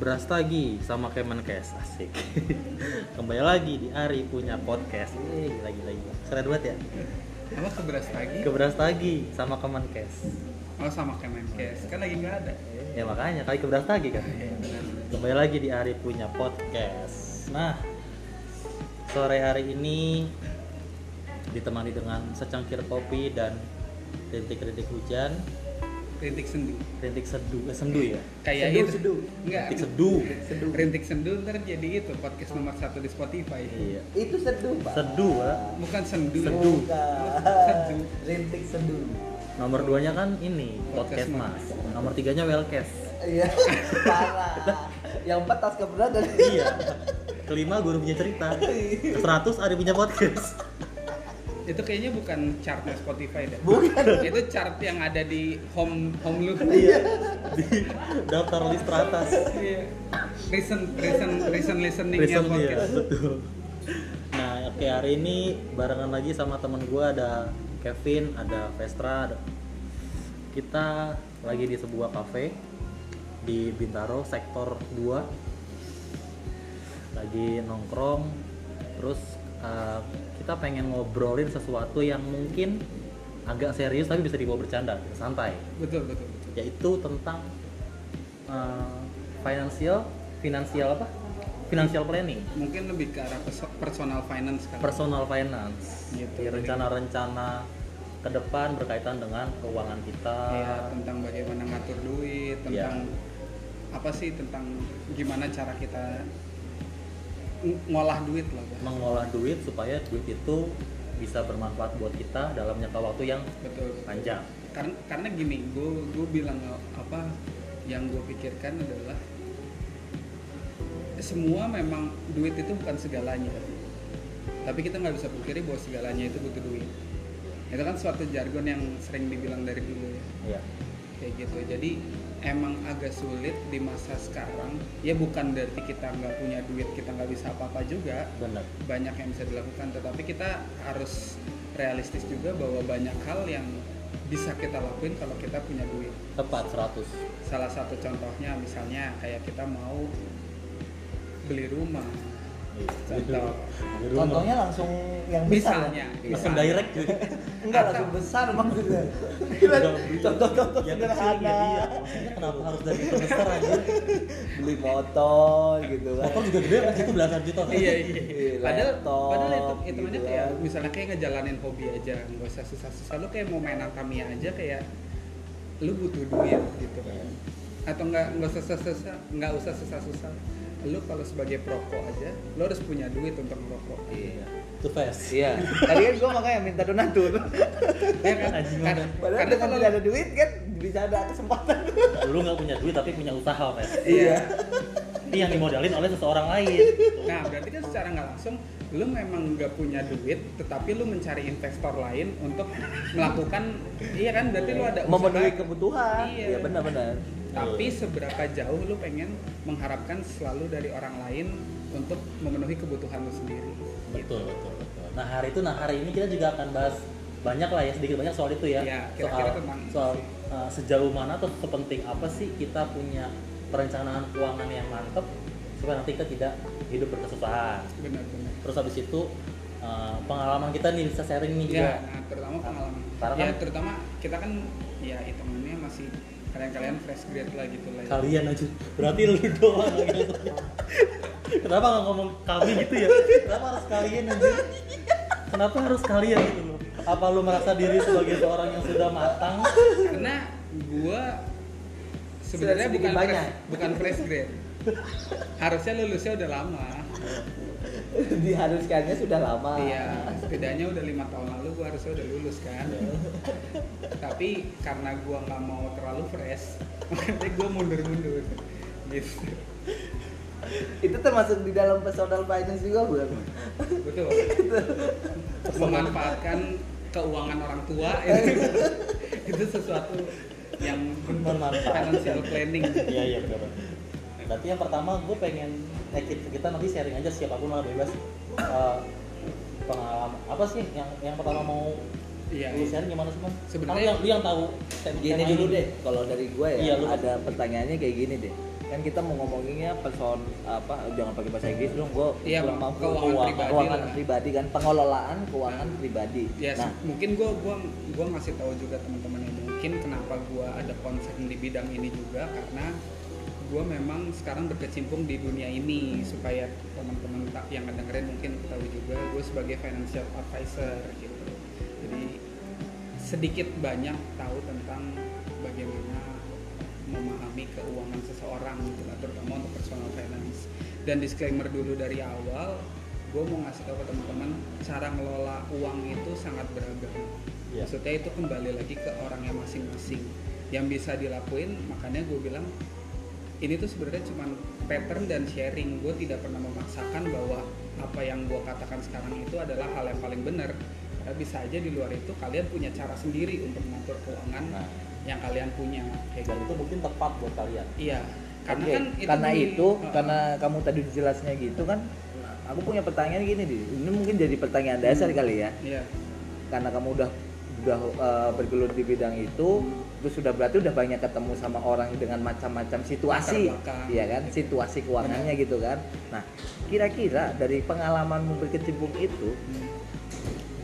Kebrastagi sama Kemenkes asik. Kembali lagi di Ari punya podcast. Eh, lagi lagi. Keren banget ya. Apa keberas lagi? Kebrastagi sama Kemenkes. Oh sama Kemenkes, kan lagi nggak ada. Ya makanya kali Kebrastagi kan. Iya. Kembali lagi di Ari punya podcast. Nah, sore hari ini ditemani dengan secangkir kopi dan rintik-rintik hujan, Rintik sendu. rintik seduh, eh, sendu ya. Kayak Seduh, itu. seduh. Enggak. Rintik. Seduh. Rintik sendu ntar jadi itu podcast nomor satu di Spotify. Iya. Itu seduh, Pak. Seduh, Pak. Bukan sendu. Seduh. Bukan. Seduh. Rintik seduh. Nomor duanya kan ini podcast Podcast mas. Nomor tiganya wellcast. Iya, parah. Yang empat tas keberat dan iya. Kelima guru punya cerita. Seratus ada punya podcast. Itu kayaknya bukan chartnya Spotify deh. bukan. itu chart yang ada di home home lu. Iya. Di daftar list teratas. Iya. Recent recent recent listening dia, podcast. betul. Nah, oke hari ini barengan lagi sama teman gua ada Kevin, ada Vestra. ada- Kita lagi di sebuah cafe di Bintaro sektor 2. Lagi nongkrong terus uh, kita pengen ngobrolin sesuatu yang mungkin agak serius tapi bisa dibawa bercanda, santai Betul betul. betul. yaitu tentang uh, financial finansial apa financial planning Mungkin lebih ke arah perso- personal finance kan. personal finance Gitu. Jadi rencana-rencana ke depan berkaitan dengan keuangan kita Iya, tentang bagaimana ngatur duit, tentang apa sih tentang gimana cara kita ngolah duit lah. Mengolah duit supaya duit itu bisa bermanfaat buat kita dalam jangka waktu yang Betul. panjang Karena karena gini, gue gue bilang apa yang gue pikirkan adalah semua memang duit itu bukan segalanya. Tapi kita nggak bisa pungkiri bahwa segalanya itu butuh duit. Itu kan suatu jargon yang sering dibilang dari dulu ya. ya kayak gitu jadi emang agak sulit di masa sekarang. Ya bukan berarti kita nggak punya duit kita nggak bisa apa-apa juga. Benar. Banyak yang bisa dilakukan tetapi kita harus realistis juga bahwa banyak hal yang bisa kita lakuin kalau kita punya duit. Tepat 100 salah satu contohnya misalnya kayak kita mau beli rumah Contoh. Contohnya langsung yang besar. misalnya ya? langsung misalnya. direct gitu Enggak langsung besar maksudnya. Contoh-contoh ya sederhana. iya maksudnya kenapa harus dari itu besar aja Beli motor gitu kan. motor juga gede kan itu belasan juta kan? iya iya Iya, padahal padahal itu itu gitu kayak kan. misalnya kayak ngejalanin hobi aja nggak usah susah-susah lu kayak mau main Tamiya aja kayak lu butuh duit gitu kan atau nggak nggak usah susah nggak usah susah-susah lu kalau sebagai perokok aja lu harus punya duit untuk merokok Iya. itu fast Iya. Tadi kan gua makanya minta donatur. ya kan Anjing Kar- banget. Padahal karena dengan kalau tidak ada duit kan bisa ada kesempatan. lu nggak punya duit tapi punya usaha fast iya ini yang dimodalin oleh seseorang lain nah berarti kan secara nggak langsung lu memang nggak punya duit tetapi lu mencari investor lain untuk melakukan iya kan berarti lu ada usaha Memenuhi kebutuhan. Iya. Iya benar-benar. Tapi seberapa jauh lu pengen mengharapkan selalu dari orang lain untuk memenuhi kebutuhan lu sendiri? Betul betul betul. Nah hari itu nah hari ini kita juga akan bahas banyak lah ya sedikit banyak soal itu ya. Soal tentang itu soal sih. uh, sejauh mana atau sepenting apa sih kita punya perencanaan keuangan yang mantep supaya nanti kita tidak hidup berkesusahan. Benar-benar terus habis itu uh, pengalaman kita nih bisa sharing nih ya juga. nah, terutama pengalaman. Karena ya kan- terutama kita kan ya hitungannya masih kalian-kalian fresh grade lah gitu lah ya. kalian aja. Berarti lu doang yang gitu. Kenapa nggak ngomong kami gitu ya? Kenapa harus kalian aja? Kenapa harus kalian gitu loh? Apa lu merasa diri sebagai seorang yang sudah matang? Karena gua sebenarnya bukan banyak. fresh, bukan fresh grade. Harusnya lulusnya udah lama Diharuskannya sudah lama. iya setidaknya udah lima tahun lalu gua harusnya udah lulus kan. Tapi karena gua nggak mau terlalu fresh makanya gua mundur-mundur gitu. Itu termasuk di dalam personal finance juga bukan? betul. Memanfaatkan keuangan orang tua. Itu, itu sesuatu yang bentuk Memanfaatkan. financial planning. Iya iya benar berarti yang pertama gue pengen eh, kita, kita nanti sharing aja siapa pun lah bebas Eh, pengalaman apa sih yang yang pertama mau Iya. lu sharing gimana sih man? Sebenarnya- Kan yang lu yang tahu Gini dulu deh, kalau dari gue ya Iya, lu- ada pertanyaannya kayak gini deh. kan kita mau ngomonginnya person apa jangan pakai bahasa Inggris dong gue Iya, kurang mampu keuangan keuangan, pribadi keuangan lah. pribadi kan pengelolaan keuangan Nah. pribadi ya nah mungkin gua gua gua ngasih tahu juga teman-teman yang mungkin kenapa gua ada concern di bidang ini juga karena gua memang sekarang berkecimpung di dunia ini supaya teman-teman tak yang dengerin mungkin tahu juga gue sebagai financial advisor gitu. Jadi sedikit banyak tahu tentang bagaimana memahami keuangan seseorang gitu lah, terutama untuk personal finance. Dan disclaimer dulu dari awal gue mau ngasih tahu ke teman-teman cara ngelola uang itu sangat beragam. Iya. maksudnya itu kembali lagi ke orangnya masing-masing. Yang bisa dilakuin makanya gue bilang ini tuh sebenarnya cuma pattern dan sharing. Gue tidak pernah memaksakan bahwa apa yang gue katakan sekarang itu adalah hal yang paling benar. Karena bisa aja di luar itu kalian punya cara sendiri untuk mengatur keuangan Nah, yang kalian punya. Kayak dan gitu. itu mungkin tepat buat kalian. iya. Karena Oke, kan karena di- itu uh, karena kamu tadi jelasnya gitu kan aku punya pertanyaan gini di ini mungkin jadi pertanyaan dasar Hmm. kali ya. Iya. Karena kamu udah udah uh, bergelut di bidang itu terus sudah berarti udah banyak ketemu sama orang dengan macam-macam situasi iya kan situasi keuangannya gitu kan nah kira-kira dari pengalamanmu berkecimpung itu Hmm.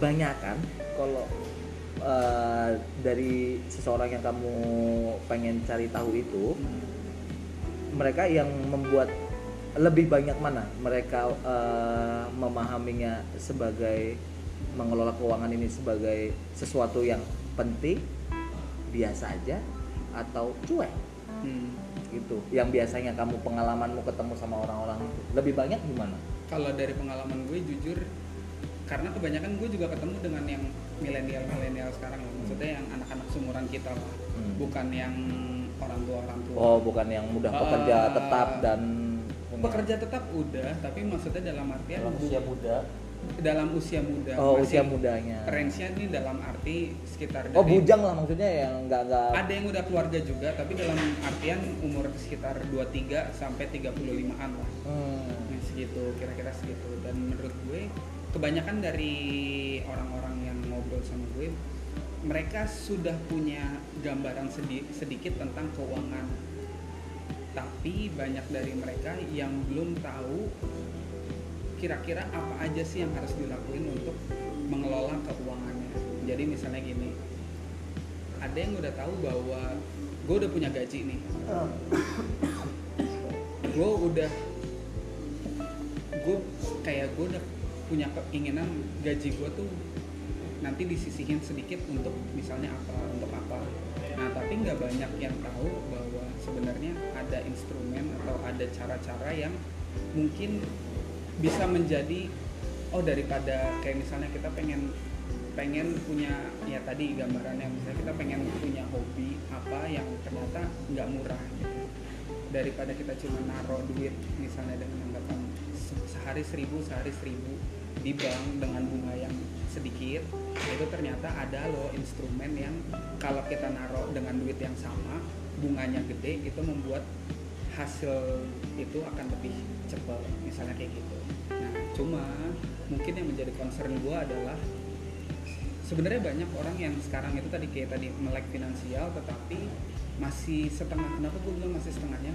banyak kan kalau uh, dari seseorang yang kamu pengen cari tahu itu Hmm. mereka yang membuat lebih banyak mana mereka uh, memahaminya sebagai mengelola keuangan ini sebagai sesuatu yang penting biasa aja atau cuek Hmm. gitu yang biasanya kamu pengalamanmu ketemu sama orang-orang itu lebih banyak gimana kalau dari pengalaman gue jujur karena kebanyakan gue juga ketemu dengan yang milenial milenial sekarang ya. maksudnya yang anak-anak sumuran kita lah Hmm. bukan yang orang tua orang tua oh bukan yang mudah pekerja Ah. tetap dan punya- pekerja tetap udah tapi maksudnya dalam artian Dalam usia muda, dalam usia muda. Oh Masih usia mudanya. range-nya ini dalam arti sekitar oh dari- bujang lah maksudnya yang nggak nggak. Ada yang udah keluarga juga tapi dalam artian umur sekitar 23 sampai 35-an lah. Hmm. Nah, segitu kira-kira segitu. Dan menurut gue kebanyakan dari orang-orang yang ngobrol sama gue mereka sudah punya gambaran sedi- sedikit tentang keuangan. Tapi banyak dari mereka yang belum tahu kira-kira apa aja sih yang harus dilakuin untuk mengelola keuangannya? Jadi misalnya gini ada yang udah tahu bahwa gue udah punya gaji nih. Gue udah gue kayak gue udah punya keinginan gaji gue tuh nanti disisihin sedikit untuk misalnya apa untuk apa. Nah tapi nggak banyak yang tahu bahwa sebenarnya ada instrumen atau ada cara-cara yang mungkin bisa menjadi oh daripada kayak misalnya kita pengen pengen punya ya tadi gambarannya misalnya kita pengen punya hobi apa yang ternyata nggak murah gitu. Daripada kita cuma naruh duit misalnya dengan anggapan se- sehari seribu sehari seribu di bank dengan bunga yang sedikit itu ternyata ada loh instrumen yang kalau kita naruh dengan duit yang sama bunganya gede itu membuat hasil itu akan lebih cepat misalnya kayak gitu. Nah cuma mungkin yang menjadi concern gue adalah sebenarnya banyak orang yang sekarang itu tadi kayak tadi melek finansial tetapi masih setengah kenapa gue bilang masih setengahnya?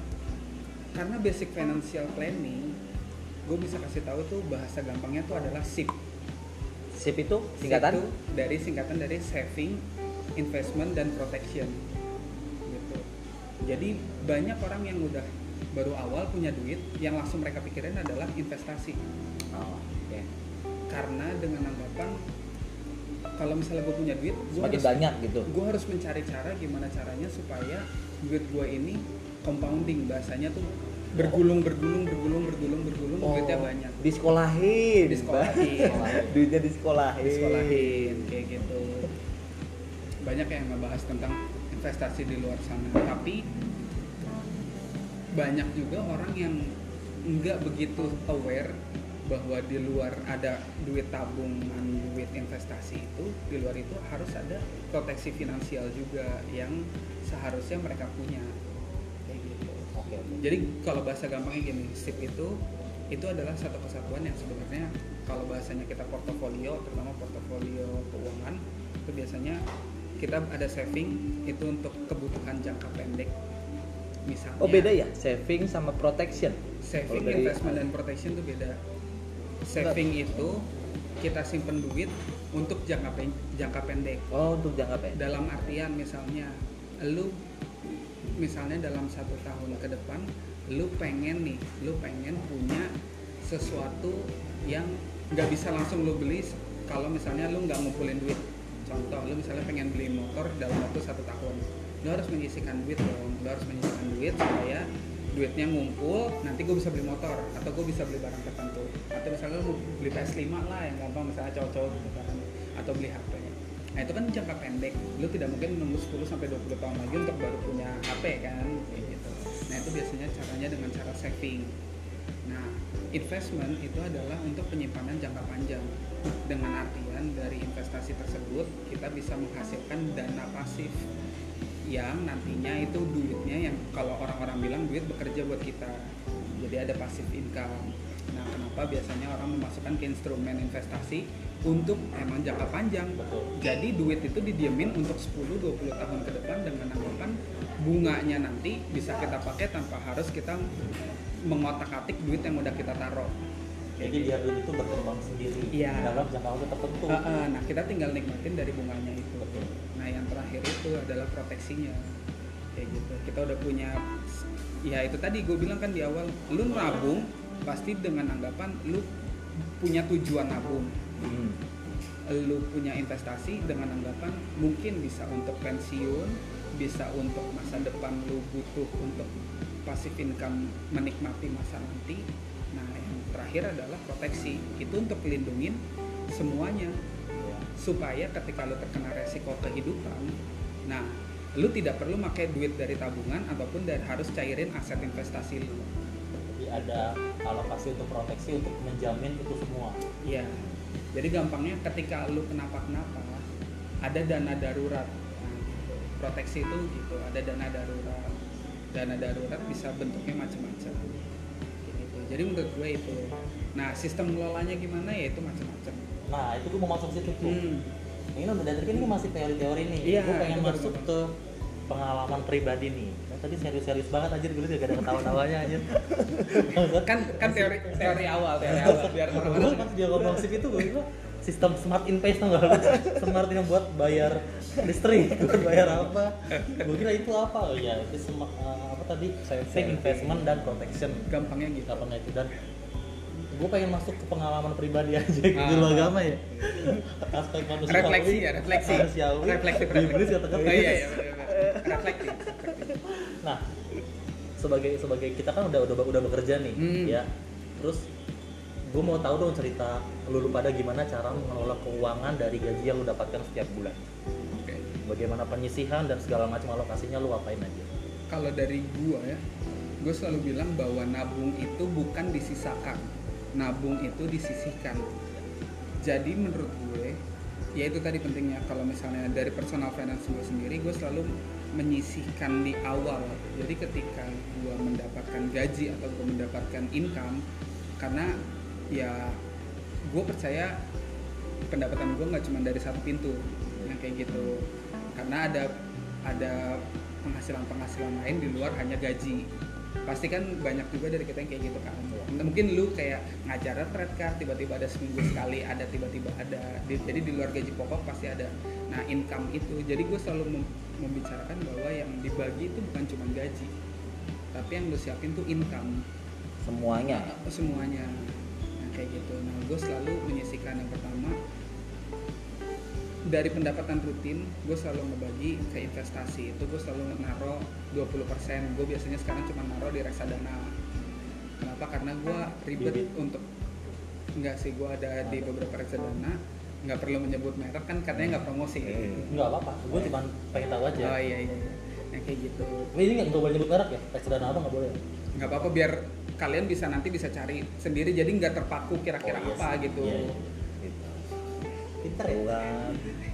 Karena basic financial planning gue bisa kasih tahu tuh bahasa gampangnya tuh adalah SIP sip itu SIP singkatan? tuh dari singkatan dari saving investment dan protection jadi banyak orang yang udah baru awal punya duit yang langsung mereka pikirin adalah investasi. Oh, oke. karena dengan anggapan kalau misalnya gue punya duit gue harus banyak gitu. gue harus mencari cara gimana caranya supaya duit gue ini compounding bahasanya tuh bergulung bergulung bergulung bergulung bergulung duitnya banyak. Disekolahin. Disekolahin. duitnya disekolahin. Disekolahin kayak gitu. Banyak yang ngebahas tentang investasi di luar sana tapi banyak juga orang yang nggak begitu aware bahwa di luar ada duit tabungan, duit investasi itu, di luar itu harus ada proteksi finansial juga yang seharusnya mereka punya. Kayak gitu. oke Jadi kalau bahasa gampangnya gini, SIP itu itu adalah satu kesatuan yang sebenarnya kalau bahasanya kita portofolio, terutama portofolio keuangan, itu biasanya kita ada saving itu untuk kebutuhan jangka pendek. Misalnya Oh beda ya, saving sama protection. saving Kalau dari- investment dan protection itu beda. Saving itu kita simpen duit untuk jangka pen- jangka pendek. Oh untuk jangka pendek. dalam artian misalnya lu misalnya dalam satu tahun ke depan lu pengen nih lu pengen punya sesuatu yang nggak bisa langsung lu beli kalau misalnya lu nggak ngumpulin duit contoh lu misalnya pengen beli motor dalam waktu satu tahun lu harus menyisikan duit dong. Lu harus menyisikan duit supaya duitnya ngumpul nanti gue bisa beli motor atau gue bisa beli barang tertentu. Atau misalnya lu beli PS5 lah yang gampang misalnya cowok-cowok gitu kan atau beli HP nah itu kan jangka pendek. Lu tidak mungkin nunggu 10 sampai 20 tahun lagi untuk baru punya HP kan kayak gitu. Nah itu biasanya caranya dengan cara saving nah investment itu adalah untuk penyimpanan jangka panjang. Dengan artian dari investasi tersebut kita bisa menghasilkan dana pasif yang nantinya itu duitnya yang kalau orang-orang bilang duit bekerja buat kita. Jadi ada passive income. Nah kenapa biasanya orang memasukkan ke instrumen investasi? Untuk emang jangka panjang. Betul. jadi duit itu didiemin untuk 10-20 tahun ke depan dengan anggapan bunganya nanti bisa kita pakai tanpa harus kita mengotak-atik duit yang udah kita taruh Jadi biar duit itu berkembang sendiri Iya. dalam jangka waktu tertentu. Uh, uh, nah kita tinggal nikmatin dari bunganya itu Betul. nah yang terakhir itu adalah proteksinya kayak gitu kita udah punya ya itu tadi gue bilang kan di awal lu nabung pasti dengan anggapan lu punya tujuan nabung Hmm. lu punya investasi dengan anggapan mungkin bisa untuk pensiun bisa untuk masa depan lu butuh untuk passive income menikmati masa nanti nah yang terakhir adalah proteksi itu untuk melindungin semuanya Iya. supaya ketika lu terkena resiko kehidupan nah lu tidak perlu pakai duit dari tabungan ataupun dari harus cairin aset investasi lu Jadi ada alokasi untuk proteksi untuk menjamin itu semua. Iya. Jadi gampangnya ketika lu kenapa-kenapa ada dana darurat. Nah, proteksi itu gitu, ada dana darurat. Dana darurat bisa bentuknya macam-macam. Gitu. Jadi menurut gue itu. Nah, sistem ngelolanya gimana ya itu macam-macam. Nah itu gue mau masuk situ tuh. Hmm. Ini udah dari ini masih teori-teori nih. Iya, gue pengen masuk ke pengalaman pribadi nih. Kan tadi serius-serius banget anjir gue liat gak ada ketawa-tawanya anjir. Kan kan teori teori awal, teori awal biar orang-orang pas dia ngomong sip itu gue bilang, sistem smart invest tau gak smart yang buat bayar listrik buat bayar apa gue kira itu apa oh iya itu smart, eh, apa tadi saving investment dan protection gampangnya gitu. apa itu dan gue pengen masuk ke pengalaman pribadi aja Ah. guru agama ya aspek manusiawi Refleksi ya, refleksi. manusiawi Refleksi, di Inggris refleksi. kata Oh, iya, iya. Refleksi. nah sebagai sebagai kita kan udah udah udah bekerja nih Hmm. ya terus gue mau tahu dong cerita lu, lu pada gimana cara mengelola keuangan dari gaji yang lu dapatkan setiap bulan. Bagaimana penyisihan dan segala macam alokasinya lu apain aja. Kalau dari gua ya gue selalu bilang bahwa nabung itu bukan disisakan. Nabung itu disisihkan. Jadi menurut gue ya itu tadi pentingnya. Kalau misalnya dari personal finance gue sendiri gue selalu menyisihkan di awal. Jadi ketika gue mendapatkan gaji atau gue mendapatkan income karena ya gue percaya pendapatan gue nggak cuma dari satu pintu yang kayak gitu karena ada ada penghasilan-penghasilan lain di luar hanya gaji. Pasti kan banyak juga dari kita yang kayak gitu kan mungkin lu kayak ngajar retret kan tiba-tiba ada seminggu sekali ada tiba-tiba ada Di- jadi di luar gaji pokok pasti ada. Nah income itu jadi gue selalu mem- membicarakan bahwa yang dibagi itu bukan cuma gaji tapi yang lu siapin tuh income. Semuanya. Semuanya. Nah kayak gitu. Nah gue selalu menyisikan yang pertama dari pendapatan rutin gue selalu ngebagi ke investasi. Itu gue selalu naro 20% gue biasanya sekarang cuma naro di reksadana. Kenapa? Karena gue ribet Bibit. untuk enggak sih gue ada di beberapa reksadana. Nggak perlu menyebut merek kan katanya nggak promosi. Hmm. nggak apa-apa gue cuma pengen tahu aja. Oh iya iya iya. nah kayak gitu. Tapi ini nggak nggak boleh nyebut merek ya? Reksadana apa nggak boleh nggak apa-apa biar kalian bisa nanti bisa cari sendiri. Jadi nggak terpaku kira-kira Oh, iya apa sih. gitu. Iya, iya. Pinter ya Bukan.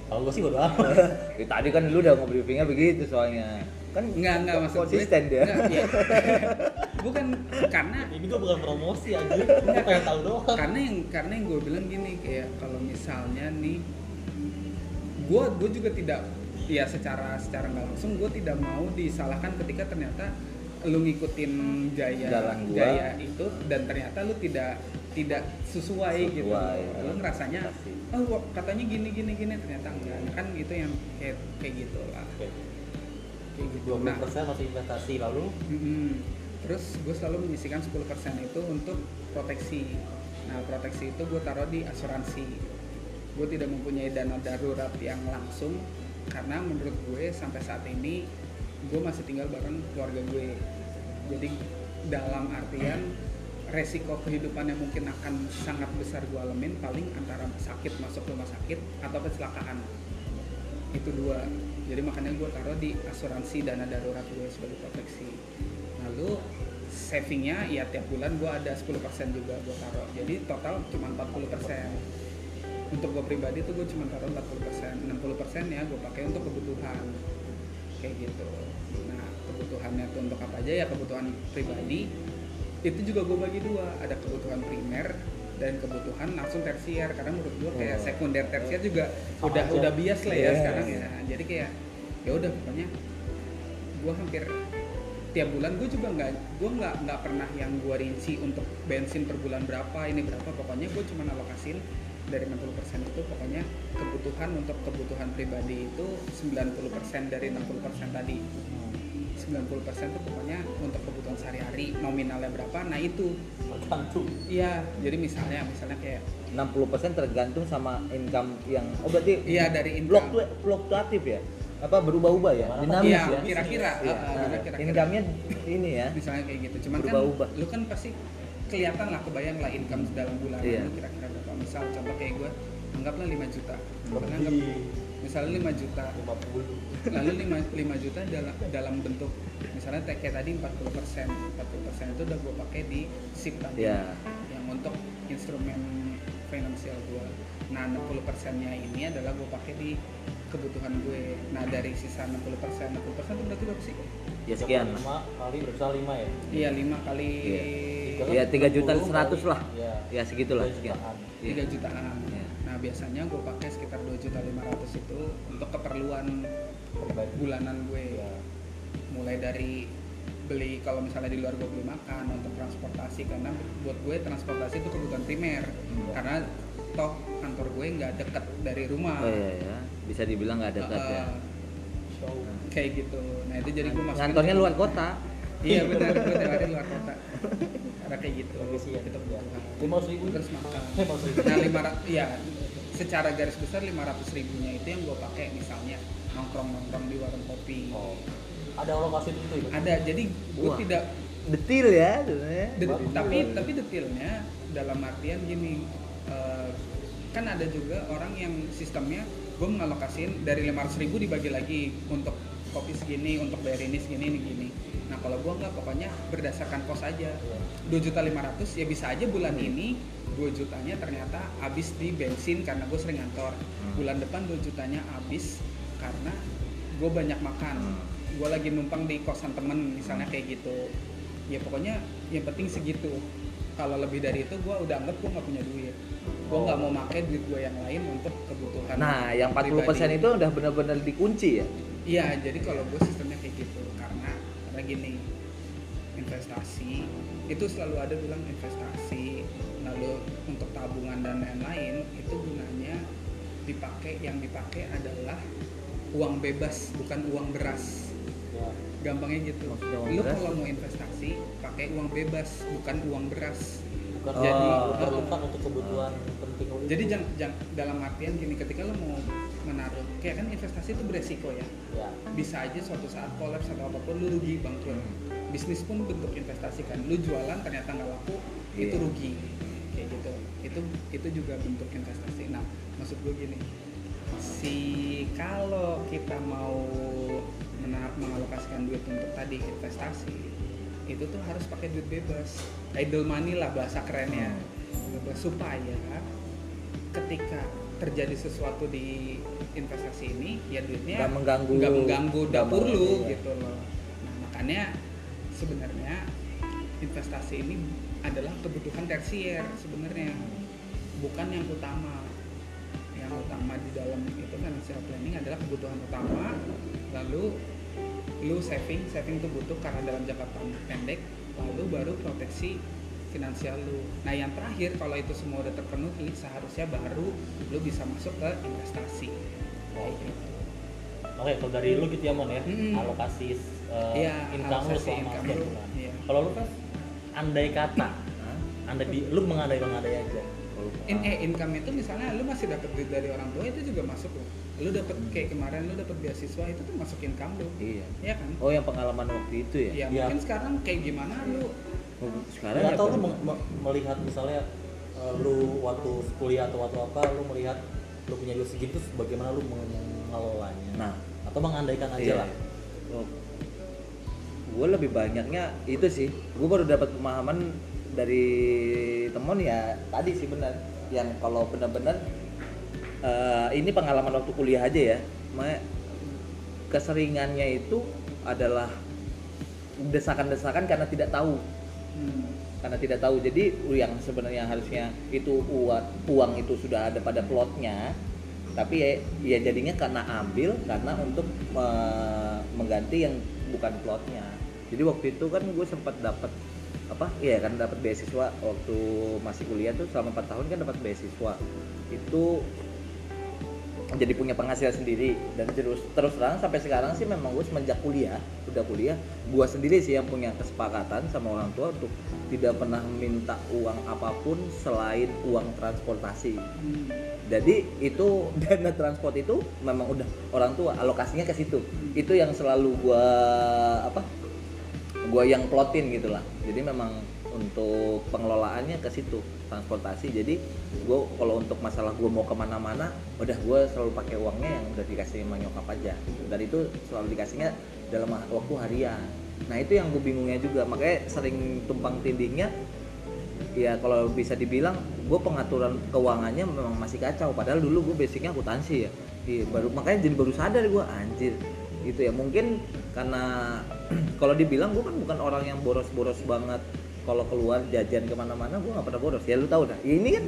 kalau gue sih bodo amat Ya, tadi kan lu udah ngobrolnya begitu soalnya. Kan Enggak, enggak maksud konsisten dia. Iya. Bukan karena ini gue bukan promosi aja gue pengen tahu doang karena yang karena yang gue bilang gini kayak kalau misalnya nih gue gue juga tidak ya secara secara nggak langsung gue tidak mau disalahkan ketika ternyata lu ngikutin gaya Jalan gua. gaya itu dan ternyata lu tidak tidak sesuai, gitu Sesuai, lu ya. ngerasanya Pasti. oh katanya gini gini gini ternyata enggak kan itu yang kayak kayak gitu lah Oke. kayak gitu 20% nah masih investasi lalu mm-mm. terus gue selalu menyisikan 10% itu untuk proteksi nah proteksi itu gue taruh di asuransi gue tidak mempunyai dana darurat yang langsung karena menurut gue sampai saat ini gue masih tinggal bareng keluarga gue jadi dalam artian resiko kehidupan yang mungkin akan sangat besar gue alamin paling antara sakit masuk rumah sakit atau kecelakaan. Itu dua. Jadi makanya gue taruh di asuransi dana darurat gue sebagai proteksi. Lalu savingnya ya tiap bulan gue ada 10% juga gue taruh. Jadi total cuma 40% untuk gue pribadi tuh gue cuma taruh 40% 60% ya gue pakai untuk kebutuhan. Kayak gitu. Nah kebutuhannya tuh untuk apa aja? Ya kebutuhan pribadi itu juga gue bagi dua ada kebutuhan primer dan kebutuhan langsung tersier karena menurut gue kayak Oh. sekunder tersier juga Sama udah aja. udah bias lah ya Yes. sekarang ya jadi kayak ya udah pokoknya gue hampir tiap bulan gue juga nggak gue nggak nggak pernah yang gue rinci untuk bensin per bulan berapa ini berapa pokoknya gue cuma alokasin dari 60% itu pokoknya kebutuhan untuk kebutuhan pribadi itu 90% dari 60% tadi 90% itu pokoknya untuk kebutuhan sehari-hari nominalnya berapa nah itu. Tergantung. Iya jadi misalnya misalnya kayak 60% tergantung sama income yang oh berarti iya dari income. fluktuatif ya? Apa berubah-ubah ya? Dinamis iya ya? kira-kira. Uh, Nah, kira-kira. income-nya ini ya. Misalnya kayak gitu. Cuman Berubah-ubah. kan lu kan pasti kelihatan lah kebayang lah income dalam bulan Iya. lu kira-kira berapa. Misal contoh kayak gue anggaplah 5 juta. Lebih. Misalnya 5 juta. 50 lalu 5, 5 juta dalam dalam bentuk misalnya kayak tadi 40 persen. 40 persen itu udah gue pakai di SIP tadi. Iya. yang untuk instrumen finansial gue nah 60 persennya ini adalah gue pakai di kebutuhan gue. Nah dari sisa 60 persen 60 persen itu berarti berapa sih. Ya sekian. 5 kali berapa? 5 ya? Iya 5 kali Iya, tiga juta 30 seratus lah. ya ya segitulah Tiga sekian. jutaan. Iya. 3 jutaan. Iya. Nah biasanya gue pakai sekitar 2 juta 500 itu untuk keperluan bulanan gue. Ya mulai dari beli kalau misalnya di luar gue beli makan untuk transportasi karena buat gue transportasi itu kebutuhan primer. Iya. karena toh kantor gue nggak deket dari rumah. Oh iya ya bisa dibilang nggak dekat Uh, ya? Show. Kayak gitu. Nah itu jadi gue masukin ngantornya ke- luar kota. Iya benar gue luar kota. Karena kayak gitu. Sih ya, itu ya. kebutuhan lima ratus ribu. Terus makan. Lima ratus ribu. Nah lima ratus ya secara garis besar 500 ribunya itu yang gue pakai misalnya nongkrong nongkrong di warung kopi. Oh. Ada alokasi itu? Ya ada jadi gue tidak detil ya Det- tapi tapi detailnya dalam artian gini eh, kan ada juga orang yang sistemnya gue mengalokasiin dari 500 ribu dibagi lagi untuk kopi segini untuk bayar ini segini ini gini. Nah kalau gue nggak pokoknya berdasarkan kos aja. Iya. 2 juta 500 ya bisa aja bulan ini 2 jutanya ternyata habis di bensin karena gue sering ngantor. Bulan depan 2 jutanya habis karena gue banyak makan. Gue lagi numpang di kosan temen misalnya kayak gitu. Ya pokoknya yang penting segitu. Kalau lebih dari itu gue udah anggap gue nggak punya duit. Gue nggak mau pakai duit gue yang lain untuk kebutuhan nah yang 40% pribadi. itu udah benar-benar dikunci ya? Iya jadi kalau gue sistemnya kayak gitu karena karena gini investasi itu selalu ada bilang investasi lalu untuk tabungan dan lain-lain itu gunanya dipakai yang dipakai adalah uang bebas bukan uang beras. Ya. Gampangnya gitu. Lu kalau mau investasi pakai uang bebas bukan uang beras. Bukan Oh. jadi lu perlukan untuk kebutuhan penting jadi jangan, jangan dalam artian gini ketika lu mau menaruh kayak kan investasi itu beresiko ya. Ya. Bisa aja suatu saat kolaps atau apa pun lu rugi bangkrut. Bisnis pun bentuk investasi kan. Lu jualan ternyata nggak laku itu Iya. rugi itu itu juga bentuk investasi. Nah maksud gue gini si kalau kita mau mengalokasikan duit untuk tadi investasi itu tuh harus pakai duit bebas. Idle money lah bahasa kerennya. Bebas. Supaya ketika terjadi sesuatu di investasi ini ya duitnya Nggak mengganggu- nggak mengganggu dapur lu ya. gitu loh. Nah makanya sebenarnya investasi ini adalah kebutuhan tersier sebenarnya bukan yang utama yang utama di dalam itu financial planning adalah kebutuhan utama lalu lu saving saving itu butuh karena dalam jangka pendek lalu baru proteksi finansial lu nah yang terakhir kalau itu semua udah terpenuhi seharusnya baru lu bisa masuk ke investasi Oh, Oke, kalau dari lu gitu ya Mon ya, Mm-mm. alokasi uh, Iya, income lu selama income bulan. iya. Kalau lu kan andai kata, andai di, lu mengandai mengandai aja. Kalau- In, eh, income itu misalnya lu masih dapat duit dari orang tua itu juga masuk loh lu dapat kayak kemarin lu dapat beasiswa itu tuh masuk income lu Iya. ya kan Oh yang pengalaman waktu itu ya? ya Iya. mungkin sekarang kayak gimana lu Oh, Sekarang Nggak ya tahu lu melihat misalnya uh, lu waktu kuliah atau waktu apa, lu melihat lu punya duit segitu, bagaimana lu mengelolanya? Nah, atau mengandaikan aja Iya. lah. Oh. Gue lebih banyaknya itu sih. Gue baru dapat pemahaman dari temen ya tadi sih benar. Yang kalau benar-benar eh, ini pengalaman waktu kuliah aja ya. Keseringannya itu adalah desakan-desakan karena tidak tahu hmm, karena tidak tahu jadi yang sebenarnya harusnya itu uang uang itu sudah ada pada plotnya tapi ya, ya jadinya karena ambil karena untuk me- mengganti yang bukan plotnya jadi waktu itu kan gue sempat dapat apa? Iya kan dapat beasiswa waktu masih kuliah tuh selama 4 tahun kan dapat beasiswa. Itu jadi punya penghasilan sendiri. Dan terus terus terang sampai sekarang sih memang gue semenjak kuliah udah kuliah gue sendiri sih yang punya kesepakatan sama orang tua untuk tidak pernah minta uang apa pun selain uang transportasi. Hmm, jadi itu dana transport itu memang udah orang tua alokasinya ke situ. Itu yang selalu gua apa gua yang plotin gitulah jadi memang untuk pengelolaannya ke situ transportasi. Jadi gua kalau untuk masalah gua mau ke mana-mana udah gua selalu pakai uangnya yang udah dikasih sama nyokap aja. Dan itu selalu dikasihnya dalam waktu harian. Nah itu yang gue bingungnya juga. Makanya sering tumpang tindihnya ya kalau bisa dibilang gue pengaturan keuangannya memang masih kacau. Padahal dulu gue basicnya akuntansi ya. Iya, baru makanya jadi baru sadar gue anjir. Itu ya. Mungkin karena kalau dibilang gue kan bukan orang yang boros-boros banget. Kalau keluar jajan ke mana-mana gue nggak pernah boros. Ya lu tahu dah. Ya, ini kan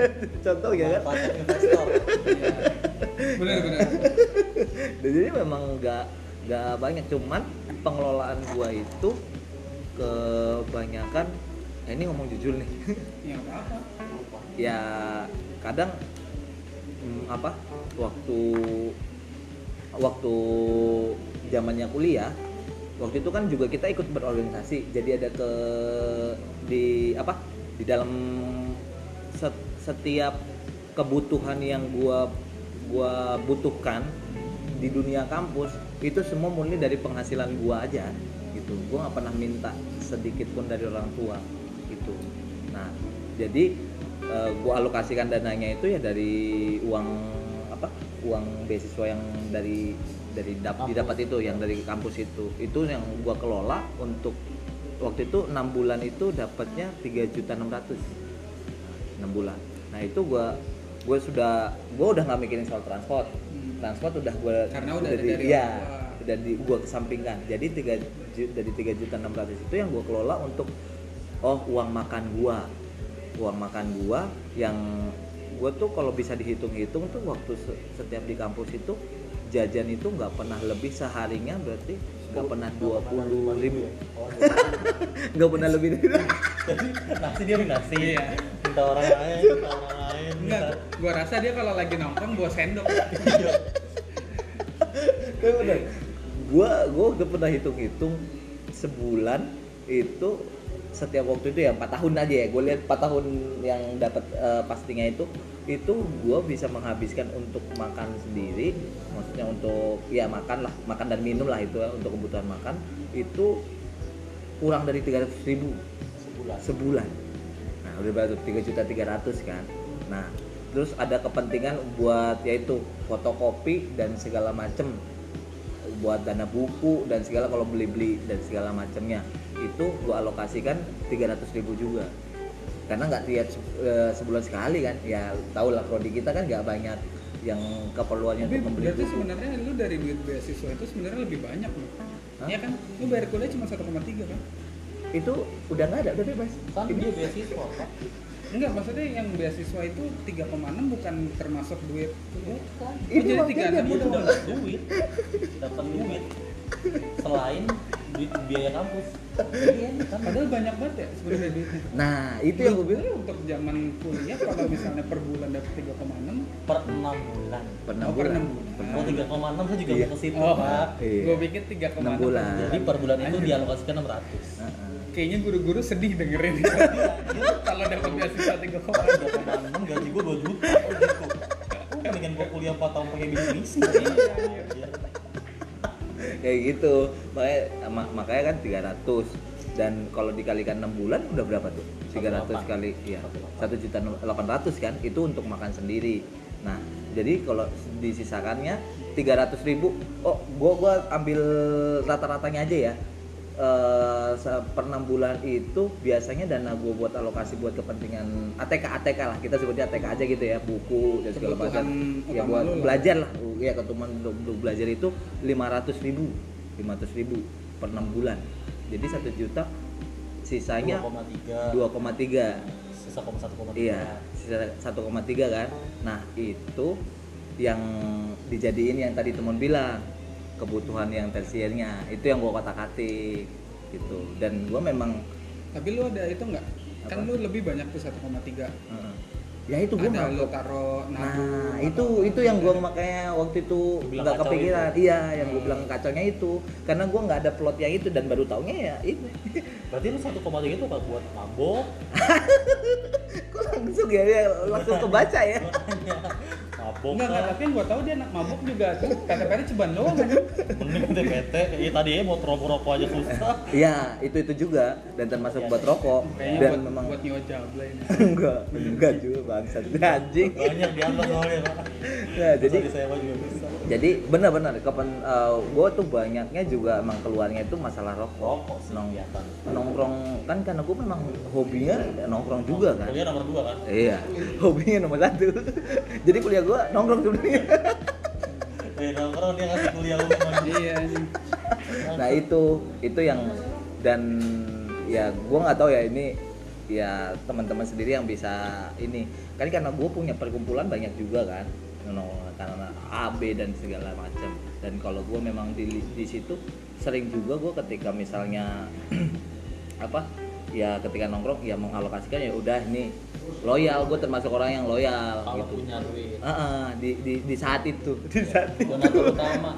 contoh ya kan? Iya. benar benar Dan jadi memang nggak nggak banyak. Cuman pengelolaan gua itu kebanyakan nah ini ngomong jujur nih. Ya apa ya kadang mm, apa? Waktu waktu zamannya kuliah waktu itu kan juga kita ikut berorganisasi jadi ada ke di apa? Di dalam set- setiap kebutuhan yang gua gua butuhkan di dunia kampus itu semua murni dari penghasilan gua aja gitu. Gua nggak pernah minta sedikit pun dari orang tua gitu. Nah jadi eh, gua alokasikan dananya itu ya dari uang apa? Uang beasiswa yang dari dari dap- Kampus. didapat itu yang dari kampus itu. Itu yang gua kelola untuk waktu itu enam bulan itu dapatnya tiga juta enam ratus. Enam bulan. Nah itu gua gue sudah gue udah nggak mikirin soal transport. Hmm. transport udah gue Karena udah ada di, dari ya udah di gue kesampingkan. Jadi tiga dari tiga juta enam ratus itu yang gue kelola untuk oh uang makan gua. Uang makan gua yang gue tuh kalau bisa dihitung-hitung tuh waktu se- setiap di kampus itu jajan itu nggak pernah lebih seharinya berarti nggak pernah dua puluh ribu Oh, nggak pernah lebih dari Jadi nasi dia nasi. Iya. Minta orang lain, minta orang lain. enggak minta- gua rasa dia kalau lagi nongkrong bawa sendok Tapi bener, gua gua udah pernah hitung-hitung sebulan itu setiap waktu itu ya empat tahun aja ya gue lihat empat tahun yang dapat eh, pastinya itu itu gue bisa menghabiskan untuk makan sendiri maksudnya untuk ya makan lah makan dan minum lah itu ya, untuk kebutuhan makan itu kurang dari 300 ribu Sebulan. sebulan. Nah, udah berarti tiga juta tiga ratus kan. Nah, terus ada kepentingan buat yaitu fotokopi dan segala macem buat dana buku dan segala kalau beli-beli dan segala macamnya itu gua alokasikan 300 ribu juga karena nggak lihat se- eh, sebulan sekali kan ya tau lah prodi kita kan nggak banyak yang keperluannya tapi untuk membeli berarti sebenarnya lu dari duit beasiswa itu sebenarnya lebih banyak loh? Iya kan lu bayar kuliah cuma 1,3 kan itu udah nggak ada udah bebas Kan Ini- dia beasiswa, Pak. enggak maksudnya yang beasiswa itu 3,6 bukan termasuk duit Bukan. Ini jadi makanya 36 Dia itu udah dapat duit. Dapat duit. Selain di biaya kampus iya kan Padahal banyak banget ya sebenarnya duitnya. nah itu yang gue bilang untuk zaman kuliah kalau misalnya per bulan dapat 3,6 per enam bulan per enam Oh, per bulan enam bulan. oh tiga koma enam saya juga Iya. ke situ Oh, pak Iya. gue pikir 3,6 Enam bulan. jadi per bulan itu Anjir. dialokasikan 600 Heeh. Kayaknya guru-guru sedih dengerin kalau dapat beasiswa 3,6 tiga koma enam gaji gue dua juta oh gitu mendingan gue kuliah 4 tahun pakai bisnis misi Iya. Kayak gitu. Makanya ma- makanya kan 300 dan kalau dikalikan 6 bulan udah berapa tuh? 300 1,8. kali ya 1 juta. 800 kan itu untuk makan sendiri. Nah jadi kalau disisakannya 300 ribu. Oh gua gua ambil rata-ratanya aja ya eh se- per 6 bulan itu biasanya dana gua buat alokasi buat kepentingan ATK ATK lah. Kita sebutnya ATK aja gitu ya buku dan segala macam. Ya buat lah. belajar lah. Ya ketemuan untuk, untuk belajar itu 500 ribu 500 ribu per 6 bulan. Jadi satu juta sisanya 2,3 2,3 sisa 1,3 iya sisa 1,3 kan. Nah itu yang dijadiin yang tadi teman bilang kebutuhan yang tersiernya itu yang gua kata katik gitu dan gua memang Tapi lu ada itu nggak? Kan lu lebih banyak tuh 1,3 eh, ya itu gua Ada lu nabung Nah, itu apa itu yang gitu. gua makanya waktu itu nggak kepikiran. itu. Iya, yang gua bilang kacaunya itu. Karena gua nggak ada plot yang itu dan baru taunya ya ini. berarti lu 1,3 itu apa buat mabok Kok langsung ya, ya langsung kebaca ya. Mabok Enggak, enggak, tapi yang gua tahu dia anak mabuk juga. Tuh KTP ceban doang kan? Mending TPT ya tadi ya mau rokok-rokok aja susah. Iya, itu itu juga. Dan termasuk buat rokok. Kayaknya dan buat, memang buat nyewa jabla ini. Enggak, enggak juga bangsat. Anjing. banyak di atas soalnya pak. Nah, jadi jadi disewa juga bisa. jadi benar-benar kapan uh, gue tuh banyaknya juga emang keluarnya itu masalah rokok. Rokok sih Nong- nongkrong kan karena gue memang hobinya nongkrong juga kan? Kuliah nomor dua kan? Iya, hobinya nomor satu. Jadi kuliah gua nongkrong sebenarnya. eh nongkrong dia ngasih kuliah umum aja Iya nih Nah itu itu yang dan ya gua nggak tahu ya ini ya teman-teman sendiri yang bisa ini. Kan karena gue punya perkumpulan banyak juga kan karena AB dan segala macam. Dan kalau gue memang di di situ sering juga gue ketika misalnya apa ya ketika nongkrong ya mengalokasikan ya udah nih loyal gue termasuk orang yang loyal kalau gitu. punya duit. Ah, ah, di, di di saat itu di saat itu. donatur utama.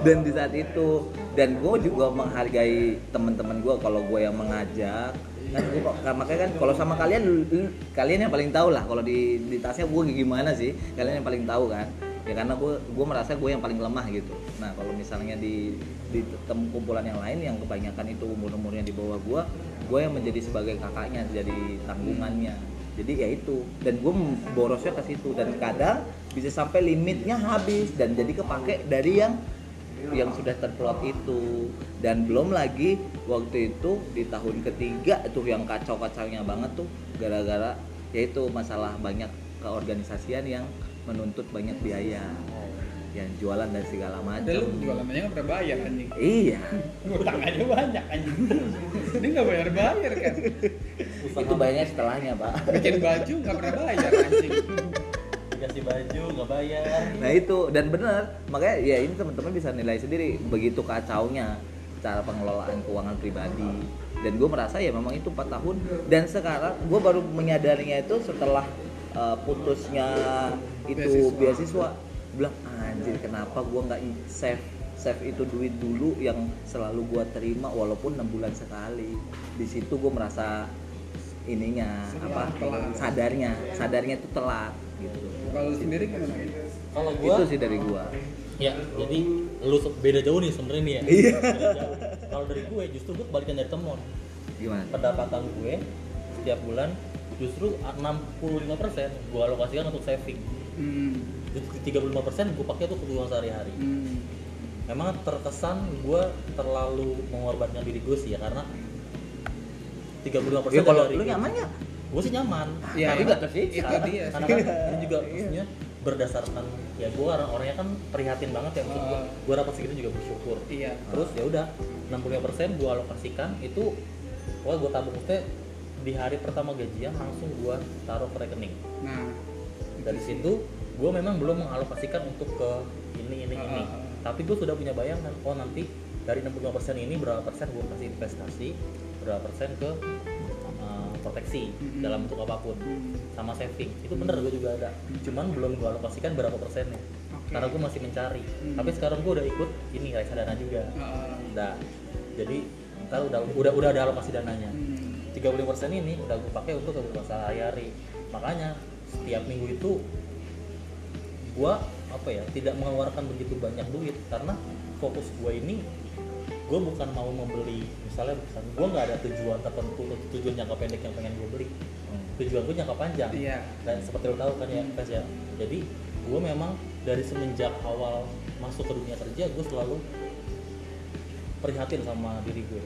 Dan di saat itu dan gue juga menghargai teman-teman gue kalau gue yang mengajak. Kan gue makanya kan kalau sama kalian kalian yang paling tahu lah kalau di di tasnya gue gimana sih kalian yang paling tahu kan. Ya karena gue gue merasa gue yang paling lemah gitu. Nah kalau misalnya di di tem- kumpulan yang lain yang kebanyakan itu umur umurnya di bawah gue gue yang menjadi sebagai kakaknya jadi tanggungannya. Jadi ya itu. Dan gue borosnya ke situ. Dan kadang bisa sampai limitnya habis. Dan jadi kepake dari yang yang sudah terplot itu. Dan belum lagi waktu itu di tahun ketiga itu yang kacau-kacaunya banget tuh gara-gara yaitu masalah banyak keorganisasian yang menuntut banyak biaya yang jualan dan segala macam. Lu jualan aja nggak pernah bayar anjing. Iya. Ngutang aja banyak anjing. Dia nggak bayar-bayar kan? Itu bayarnya setelahnya pak. Bikin baju nggak pernah bayar anjing. Dikasih baju nggak bayar. Nah itu. Dan benar. Makanya ya ini teman-teman bisa nilai sendiri begitu kacaunya cara pengelolaan keuangan pribadi. Dan gue merasa ya memang itu 4 tahun. Dan sekarang gue baru menyadarinya itu setelah uh, putusnya itu Beasiswa. beasiswa bilang anjir kenapa gue nggak save save itu duit dulu yang selalu gue terima walaupun enam bulan sekali di situ gue merasa ininya apa Telat. sadarnya sadarnya itu telat gitu Kalau sendiri gimana? kalau gua itu sih dari gua ya jadi lu beda jauh nih sebenarnya nih ya Iya. Kalau dari gue justru gue kebalikan dari temen gimana pendapatan gue setiap bulan justru 65% gue alokasikan untuk saving Hmm. Jadi 35% gue pakai tuh kebutuhan sehari-hari Hmm. memang terkesan gue terlalu mengorbankan diri gue sih ya karena 35% ya kalau dari lu nyamannya gue sih nyaman Iya, tapi itu- nggak tersiksa itu karena, dia sih. karena kan ini juga maksudnya berdasarkan ya gue orang orangnya kan prihatin banget ya maksud gue Oh. gue dapat segitu juga bersyukur Iya. terus ya udah 65% gue alokasikan itu wah gue tabung teh di hari pertama gajian langsung gue taruh ke rekening Nah, dari situ gue memang belum mengalokasikan untuk ke ini ini Ah, ini tapi gue sudah punya bayangan oh nanti dari 65% ini berapa persen gue kasih investasi berapa persen ke uh, proteksi Mhm. dalam bentuk apa pun. Hmm. sama saving. Itu bener gue juga ada. Cuman belum gue alokasikan berapa persennya. Oke. karena gue masih mencari. Hmm. tapi sekarang gue udah ikut ini reksadana juga. Uh, Nah, jadi ntar udah udah udah ada alokasi dananya. Hmm. 35% ini udah gue pakai untuk kebutuhan sehari-hari. Makanya setiap minggu itu gue apa ya tidak mengeluarkan begitu banyak duit. Karena fokus gue ini gue bukan mau membeli misalnya misalnya gue nggak ada tujuan tertentu tujuan jangka pendek yang pengen gue beli. Tujuan gue jangka panjang. Iya. dan seperti lo tahu kan ya Pes ya. Jadi gue memang dari semenjak awal masuk ke dunia kerja gue selalu prihatin sama diri gue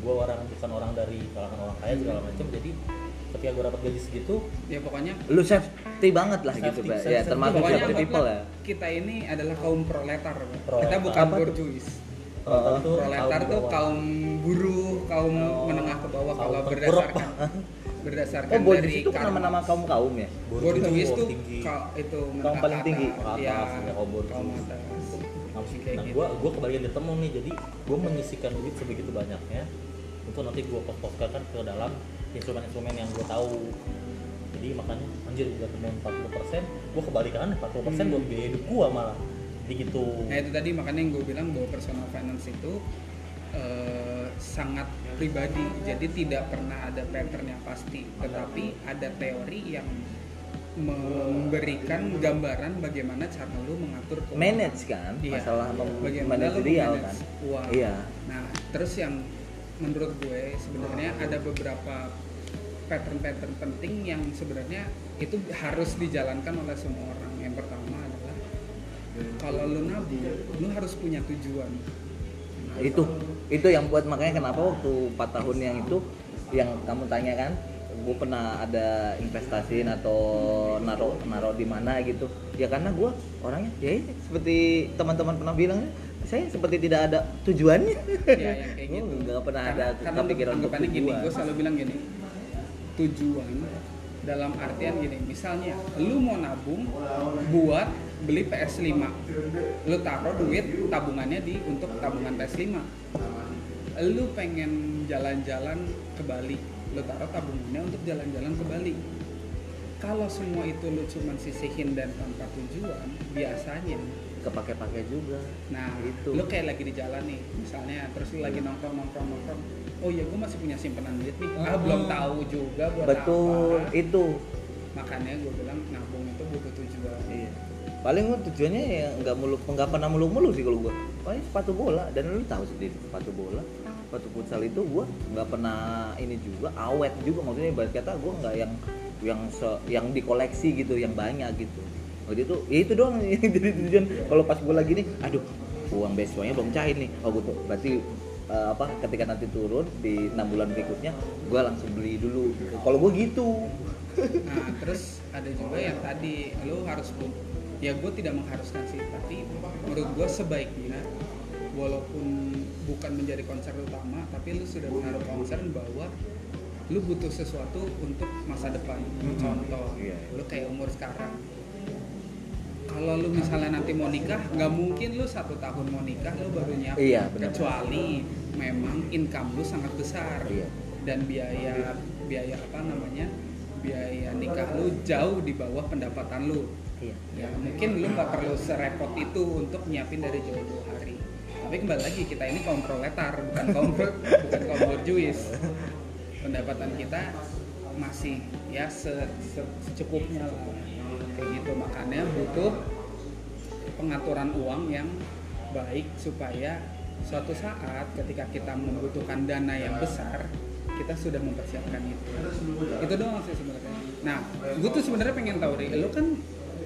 gue orang bukan orang dari kalangan orang kaya segala macam. Jadi ketika gue dapat gaji segitu Ya pokoknya lu safety banget lah gitu Safety, pak safety, ya termasuk safety people anggaplah ya kita ini adalah kaum proletar. Pak. Kita Proletar. bukan borjuis. proletar tuh Proletar kaum tuh kaum buruh, kaum Oh, menengah ke bawah kaum kalau berdasarkan berdasarkan oh dari itu kan nama-nama kaum kaum ya borjuis Kaum tuh tinggi. ka- itu Kaum menengah paling tinggi. Iya, ya, kaum atas. Nah, nah gitu. gue gue kebagian ditemu nih jadi gue menyisikan duit sebegitu banyaknya untuk nanti gue fokuskan ke dalam instrumen-instrumen yang gue tahu jadi makanya anjir gue temuin 40 persen gue kebalikannya 40 persen Hmm. buat biaya hidup gue malah jadi gitu Nah itu tadi makanya yang gue bilang bahwa personal finance itu eh, sangat pribadi, jadi tidak pernah ada pattern yang pasti, tetapi ada teori yang memberikan gambaran bagaimana cara lu mengatur keuangan. manage kan Iya. masalah mem- Bagaimana lu manajerial kan manage uang. iya Nah, terus yang menurut gue sebenarnya ada beberapa pattern-pattern penting yang sebenarnya itu harus dijalankan oleh semua orang. Yang pertama adalah kalau lu nabung, lu harus punya tujuan. Nah, itu itu yang buat makanya kenapa waktu 4 tahun yang itu yang kamu tanya kan gue pernah ada investasiin atau naruh naruh di mana gitu ya karena gue orangnya ya ini, seperti teman-teman pernah bilang saya seperti tidak ada tujuannya ya yang kayak Gua gitu. nggak pernah karena, ada karena kepikiran untuk anggapannya gini, tujuan. gue selalu bilang gini, tujuan dalam artian gini, misalnya lu mau nabung buat beli PS5, lu taruh duit tabungannya di untuk tabungan PS5, lu pengen jalan-jalan ke Bali, lu taruh tabungannya untuk jalan-jalan ke Bali. Kalau semua itu lu cuman sisihin dan tanpa tujuan, biasanya kepake-pakai juga Nah, Itu. lu kayak lagi di jalan nih, misalnya, terus lu lagi nongkrong nongkrong nongkrong. Oh iya, gue masih punya simpanan duit nih. Ah, Hmm. belum tahu juga buat betul apa. itu Makanya gue bilang nabung itu butuh tujuan. iya paling gua tujuannya ya nggak mulu nggak pernah mulu-mulu sih kalau gua paling sepatu bola dan lu tahu sendiri sepatu bola sepatu futsal itu gua nggak pernah ini juga awet juga maksudnya ibarat kata gua nggak yang yang se- yang dikoleksi gitu yang banyak gitu waktu itu ya itu doang jadi tujuan kalau pas gua lagi nih aduh uang beasiswanya belum cair nih oh gitu berarti eh, apa ketika nanti turun di enam bulan berikutnya gua langsung beli dulu kalau gua gitu Nah, terus ada juga yang tadi lu harus ya gue tidak mengharuskan sih, tapi menurut gue sebaiknya walaupun bukan menjadi concern utama, tapi lu sudah menaruh concern bahwa lu butuh sesuatu untuk masa depan. Mhm. Contoh, Iya. lu kayak umur sekarang. Kalau lu misalnya nanti mau nikah, nggak mungkin lu satu tahun mau nikah lu baru nyiapin. Iya. Kecuali memang income lu sangat besar Iya. dan biaya biaya apa namanya biaya nikah lu jauh di bawah pendapatan lu. iya Ya mungkin lu nggak perlu serepot itu untuk nyiapin dari jauh-jauh hari. Tapi kembali lagi kita ini kaum proletar bukan kaum bukan kaum borjuis. Pendapatan kita masih ya se- se- secukupnya lah kayak gitu. Makanya butuh pengaturan uang yang baik supaya suatu saat ketika kita membutuhkan dana yang besar kita sudah mempersiapkan itu. Itu doang sih sebenarnya. Nah gue tuh sebenarnya pengen tahu Ri, lu kan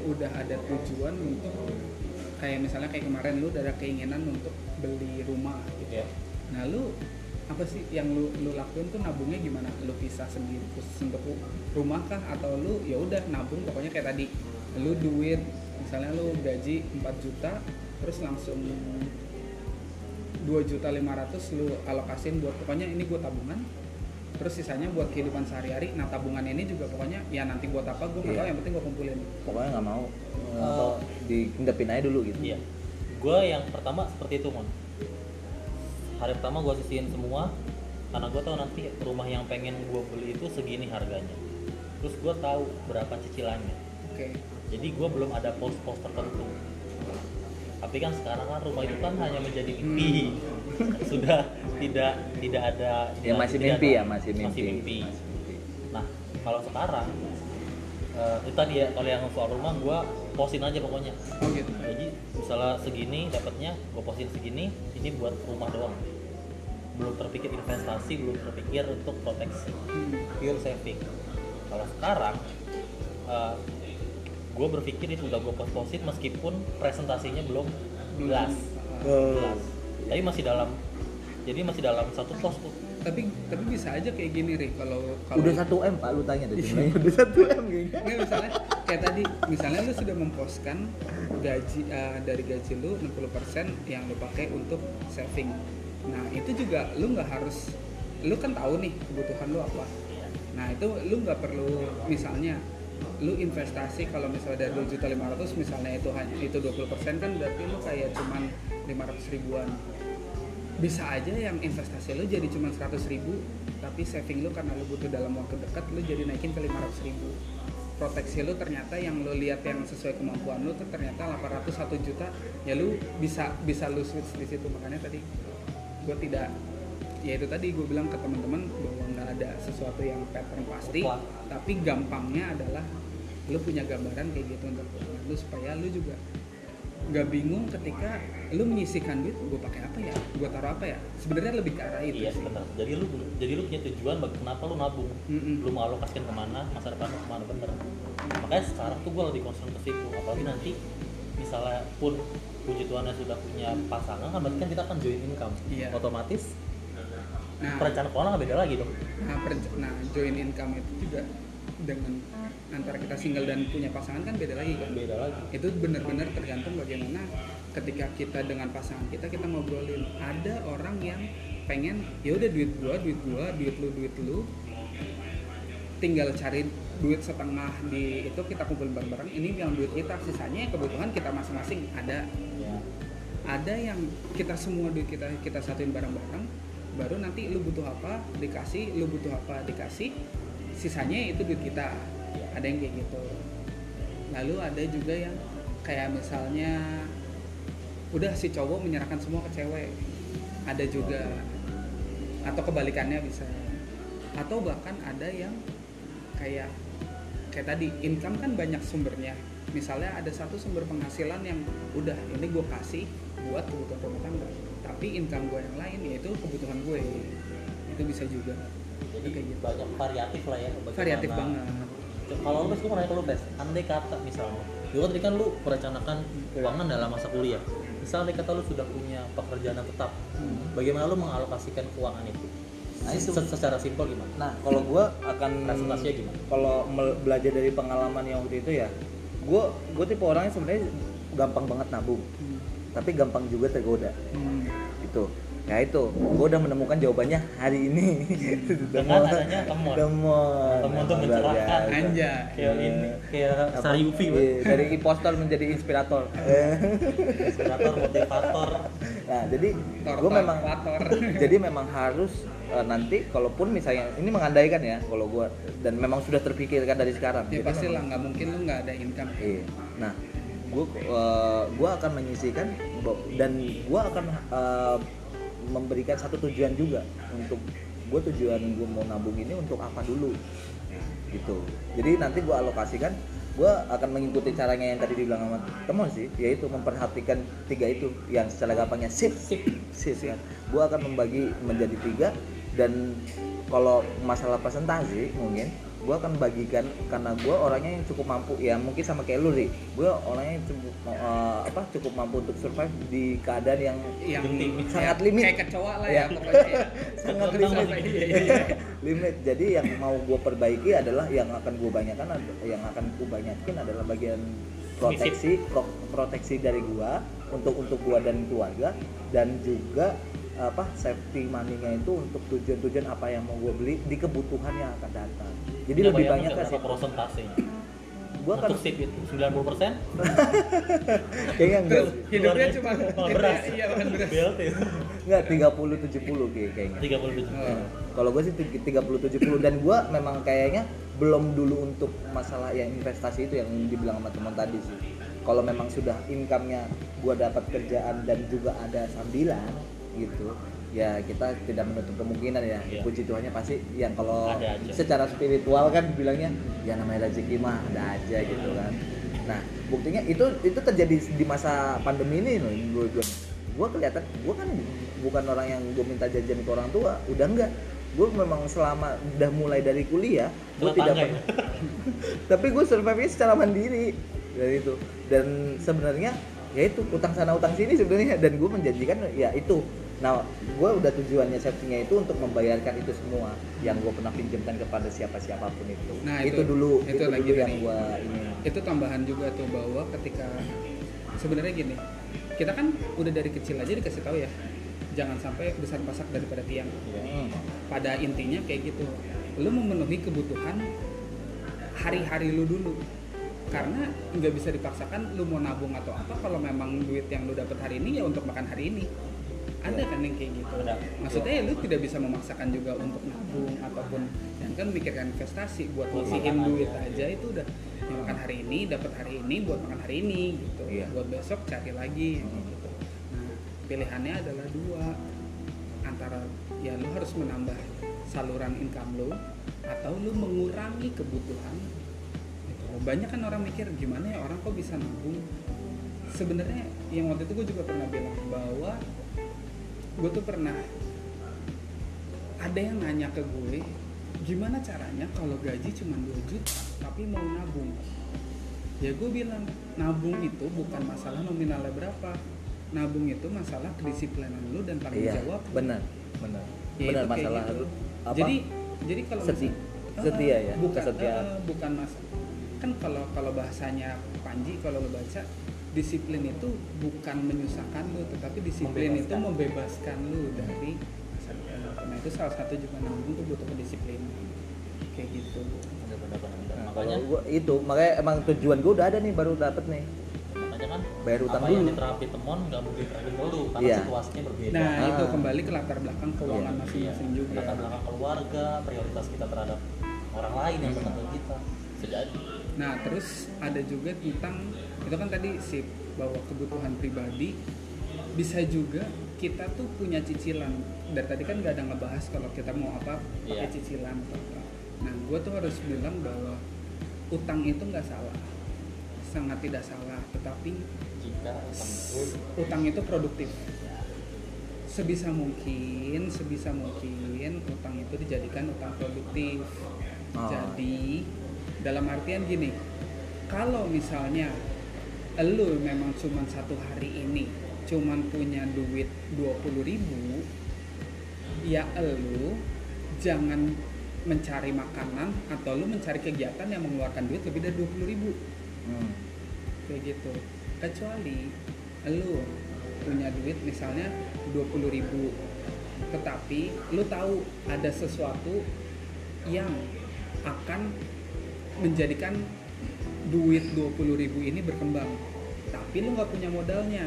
udah ada tujuan untuk kayak misalnya kayak kemarin lu udah ada keinginan untuk beli rumah gitu. Ya Nah lu apa sih yang lu lu lakuin tuh nabungnya gimana? Lu pisah sendiri khusus untuk ru- rumah kah? Atau lu ya udah nabung pokoknya kayak tadi. Lu duit misalnya lu gaji 4 juta terus langsung 2 juta 500 lu alokasin buat pokoknya ini buat tabungan. Terus sisanya buat kehidupan sehari-hari. Nah tabungan ini juga pokoknya ya nanti buat apa gue nggak Iya. tahu yang penting gue kumpulin. Pokoknya nggak mau atau diindepin aja dulu gitu. iya. Gue yang pertama seperti itu mon hari pertama gue sisihin semua karena gue tahu nanti rumah yang pengen gue beli itu segini harganya. Terus gue tahu berapa cicilannya. Oke. Jadi gue belum ada pos-pos tertentu. Tapi kan sekarang kan rumah itu kan hanya menjadi mimpi. Sudah tidak tidak ada Ya, masih tidak mimpi ada- ya, masih mimpi. mimpi. nah kalau sekarang eh, itu tadi ya kalau yang soal rumah gue posin aja pokoknya. Oh gitu. Jadi misalnya segini dapatnya gue posin segini ini buat rumah doang belum terpikir investasi belum terpikir untuk proteksi Hmm. pure saving. Kalau sekarang gue berpikir itu udah gue post-postin meskipun presentasinya belum jelas. Jelas. Tapi masih dalam jadi masih dalam satu pos tuh. Tapi tapi bisa aja kayak gini ri kalau kalau Udah satu m pak, lu tanya deh jumlahnya. Udah satu m kayaknya. Nggak, misalnya kayak tadi misalnya lu sudah memposkan gaji eh, dari gaji lu 60% yang lu pakai untuk saving nah itu juga lu nggak harus lu kan tahu nih kebutuhan lu apa. Nah itu lu nggak perlu misalnya lu investasi kalau misalnya dari 2 juta 500 misalnya itu hanya itu 20% kan berarti lu kayak cuman 500 ribuan. Bisa aja yang investasi lu jadi cuma 100 ribu tapi saving lu karena lu butuh dalam waktu dekat lu jadi naikin ke 500 ribu. Proteksi lu ternyata yang lu lihat yang sesuai kemampuan lu tuh ternyata 800 1 juta ya lu bisa bisa lu switch di situ. Makanya tadi gue tidak ya itu tadi gue bilang ke teman-teman bahwa nggak ada sesuatu yang pattern pasti tapi gampangnya adalah lu punya gambaran kayak gitu untuk keuangan lu supaya lu juga nggak bingung ketika lu menyisihkan duit gue pakai apa ya? Gue taruh apa ya? Sebenarnya lebih ke arah itu iya sih. jadi lu jadi lu punya tujuan bagi kenapa lu nabung. Mm-mm. lu mau alokasikan ke mana masa depan lu ke mana bener. Makanya sekarang tuh gue lebih concern ke situ. Apalagi nanti misalnya pun puji Tuhannya sudah punya pasangan kan berarti kan kita akan join income. Iya. otomatis nah. perencanaan keuangan beda lagi dong. Nah, nah join income itu juga dengan antara kita single dan punya pasangan kan beda lagi kan? Beda lagi. Itu benar-benar tergantung bagaimana ketika kita dengan pasangan kita kita ngobrolin. Ada orang yang pengen ya udah duit gua duit gua duit lu duit lu tinggal cari duit setengah di itu kita kumpulin bareng-bareng ini yang duit kita sisanya kebutuhan kita masing-masing ada. Ya ada yang kita semua duit kita kita satuin bareng-bareng baru nanti lu butuh apa dikasih lu butuh apa dikasih sisanya itu duit kita. Ada yang kayak gitu. Lalu ada juga yang kayak misalnya udah si cowok menyerahkan semua ke cewek. Ada juga. Atau kebalikannya bisa. Atau bahkan ada yang kayak kayak tadi income kan banyak sumbernya. Misalnya ada satu sumber penghasilan yang udah ini gue kasih buat kebutuhan rumah tangga tapi income gue yang lain yaitu kebutuhan gue. Itu bisa juga. Jadi Kayak gitu. banyak variatif lah ya variatif banget. Kalau lu gue mau nanya ke lu Bes. Andai kata misalnya lu kan tadi kan lu merencanakan keuangan dalam masa kuliah. Misal andai kata lu sudah punya pekerjaan yang tetap Hmm. bagaimana lu mengalokasikan keuangan itu Nah, itu. Se- secara simpel gimana Nah, kalau gua akan Presentasinya gimana? Kalau belajar dari pengalaman yang waktu itu ya, gua gua tipe orangnya sebenarnya gampang banget nabung, Hmm. tapi gampang juga tergoda. Hmm. Gitu. Ya itu, gua udah menemukan jawabannya hari ini. Dengan adanya temon. Temon. Temon tuh mencerahkan. Anjay. kayak ini kayak? Sari Ufi Bes. Iya, dari impostor menjadi inspirator. inspirator motivator nah, jadi tor, memang jadi memang harus eh, nanti kalaupun misalnya ini mengandaikan ya kalau gua dan memang sudah terpikirkan dari sekarang. ya pasti lah nggak mungkin lu nggak ada income Iya. Nah, gua eh, gua akan menyisihkan dan gua akan eh, memberikan satu tujuan juga untuk gua tujuan gua mau nabung ini untuk apa dulu gitu. Jadi nanti gua alokasikan gua akan mengikuti caranya yang tadi dibilang sama teman sih, yaitu memperhatikan tiga itu yang secara gampangnya sip sip sip kan. Gua akan membagi menjadi tiga dan kalau masalah presentasi mungkin gua akan bagikan karena gua orangnya yang cukup mampu ya mungkin sama kayak lu sih gua orangnya yang cukup eh, apa cukup mampu untuk survive di keadaan yang yang Genting. Sangat kayak- limit. kayak kecoa lah ya pokoknya ya. sangat limit. Iya, iya, limit jadi yang mau gue perbaiki adalah yang akan gue banyakkan yang akan gue banyakin adalah bagian proteksi pro- proteksi dari gua untuk untuk gua dan keluarga dan juga apa safety money-nya itu untuk tujuan-tujuan apa yang mau gue beli di kebutuhan yang akan datang. Jadi Punya lebih banyak kasih berapa prosentasenya gua kan sip itu 90 persen? Kayaknya enggak hidupnya cuma makan beras. iya makan beras. BLT enggak 30 70 kayak- kayaknya. 37 Oh. kalau gue sih 30 70 dan gue memang kayaknya belum dulu untuk masalah yang investasi itu yang dibilang sama teman tadi sih. Kalau memang sudah income-nya gue dapat kerjaan dan juga ada sambilan gitu ya kita tidak menutup kemungkinan ya. Iya. puji Tuhannya pasti yang kalau secara spiritual kan bilangnya ya namanya rezeki mah ada aja gitu kan. Nah buktinya itu itu terjadi di masa pandemi ini loh gue gue gue kelihatan gue kan bukan orang yang gue minta jajan ke orang tua udah enggak. Gue memang selama udah mulai dari kuliah gue tidak pernah tapi gue survive secara mandiri dari itu. Dan sebenarnya ya itu utang sana utang sini sebenarnya. Dan gue menjanjikan ya itu nah gue udah tujuannya safety-nya itu untuk membayarkan itu semua yang gue pernah pinjamkan kepada siapa siapa pun itu. Nah, itu, itu- dulu itu itu, lagi dulu yang gue ini. Itu tambahan juga tuh bahwa ketika sebenarnya gini kita kan udah dari kecil aja dikasih tahu ya jangan sampai besar pasak daripada tiang. Hmm. pada intinya kayak gitu lu memenuhi kebutuhan hari-hari lu dulu. Karena nggak bisa dipaksakan lu mau nabung atau apa kalau memang duit yang lu dapat hari ini ya untuk makan hari ini ada kan yang kayak gitu Ada. maksudnya ya lu tidak bisa memaksakan juga untuk nabung ataupun yang kan mikirkan investasi buat makan duit aja. aja itu udah yang makan hari ini dapat hari ini buat makan hari ini gitu Iya. buat besok cari lagi Hmm. gitu nah pilihannya adalah dua antara ya lu harus menambah saluran income lu atau lu mengurangi kebutuhan gitu. banyak kan orang mikir gimana ya orang kok bisa nabung sebenarnya yang waktu itu gue juga pernah bilang bahwa gue tuh pernah ada yang nanya ke gue gimana caranya kalau gaji cuma 2 juta tapi mau nabung? Ya gue bilang nabung itu bukan masalah nominalnya berapa. Nabung itu masalah kedisiplinan lu dan tanggung iya jawab benar benar. Ya, benar masalah gitu. apa? Jadi jadi kalau Seti- misal- setia ya, bukan kesetiaan. eh, bukan mas kan kalau kalau bahasanya Panji kalau lo baca disiplin itu bukan menyusahkan lu tetapi disiplin itu Membebaskan. membebaskan lu dari depan lu. nah itu salah satu juga nabung tuh butuh kedisiplinan kayak gitu. Nah, makanya kalau gua itu makanya emang tujuan gue udah ada nih baru dapet nih makanya kan Bayar utang apa yang dulu. diterapi temon nggak mungkin diterapin ke lu karena Iya. situasinya berbeda nah Ah. itu kembali ke latar belakang keuangan Iya. masing-masing Iya. juga latar belakang keluarga prioritas kita terhadap orang lain yang bukan ke kita sejadi Nah, terus ada juga tentang itu kan tadi sip bahwa kebutuhan pribadi bisa juga kita tuh punya cicilan. Dari tadi kan nggak ada ngebahas kalau kita mau apa pakai Iya. cicilan atau apa. Nah, gue tuh harus bilang bahwa utang itu nggak salah, sangat tidak salah. Tetapi jika utang itu utang itu produktif. Sebisa mungkin, sebisa mungkin utang itu dijadikan utang produktif. Oh. Jadi dalam artian gini, kalau misalnya lu memang cuma satu hari ini cuman punya duit 20.000 ribu ya lu jangan mencari makanan atau lu mencari kegiatan yang mengeluarkan duit lebih dari 20.000 ribu Hmm. kayak gitu kecuali lu punya duit misalnya 20.000 ribu tetapi lu tahu ada sesuatu yang akan menjadikan duit 20.000 ribu ini berkembang. Tapi lu nggak punya modalnya.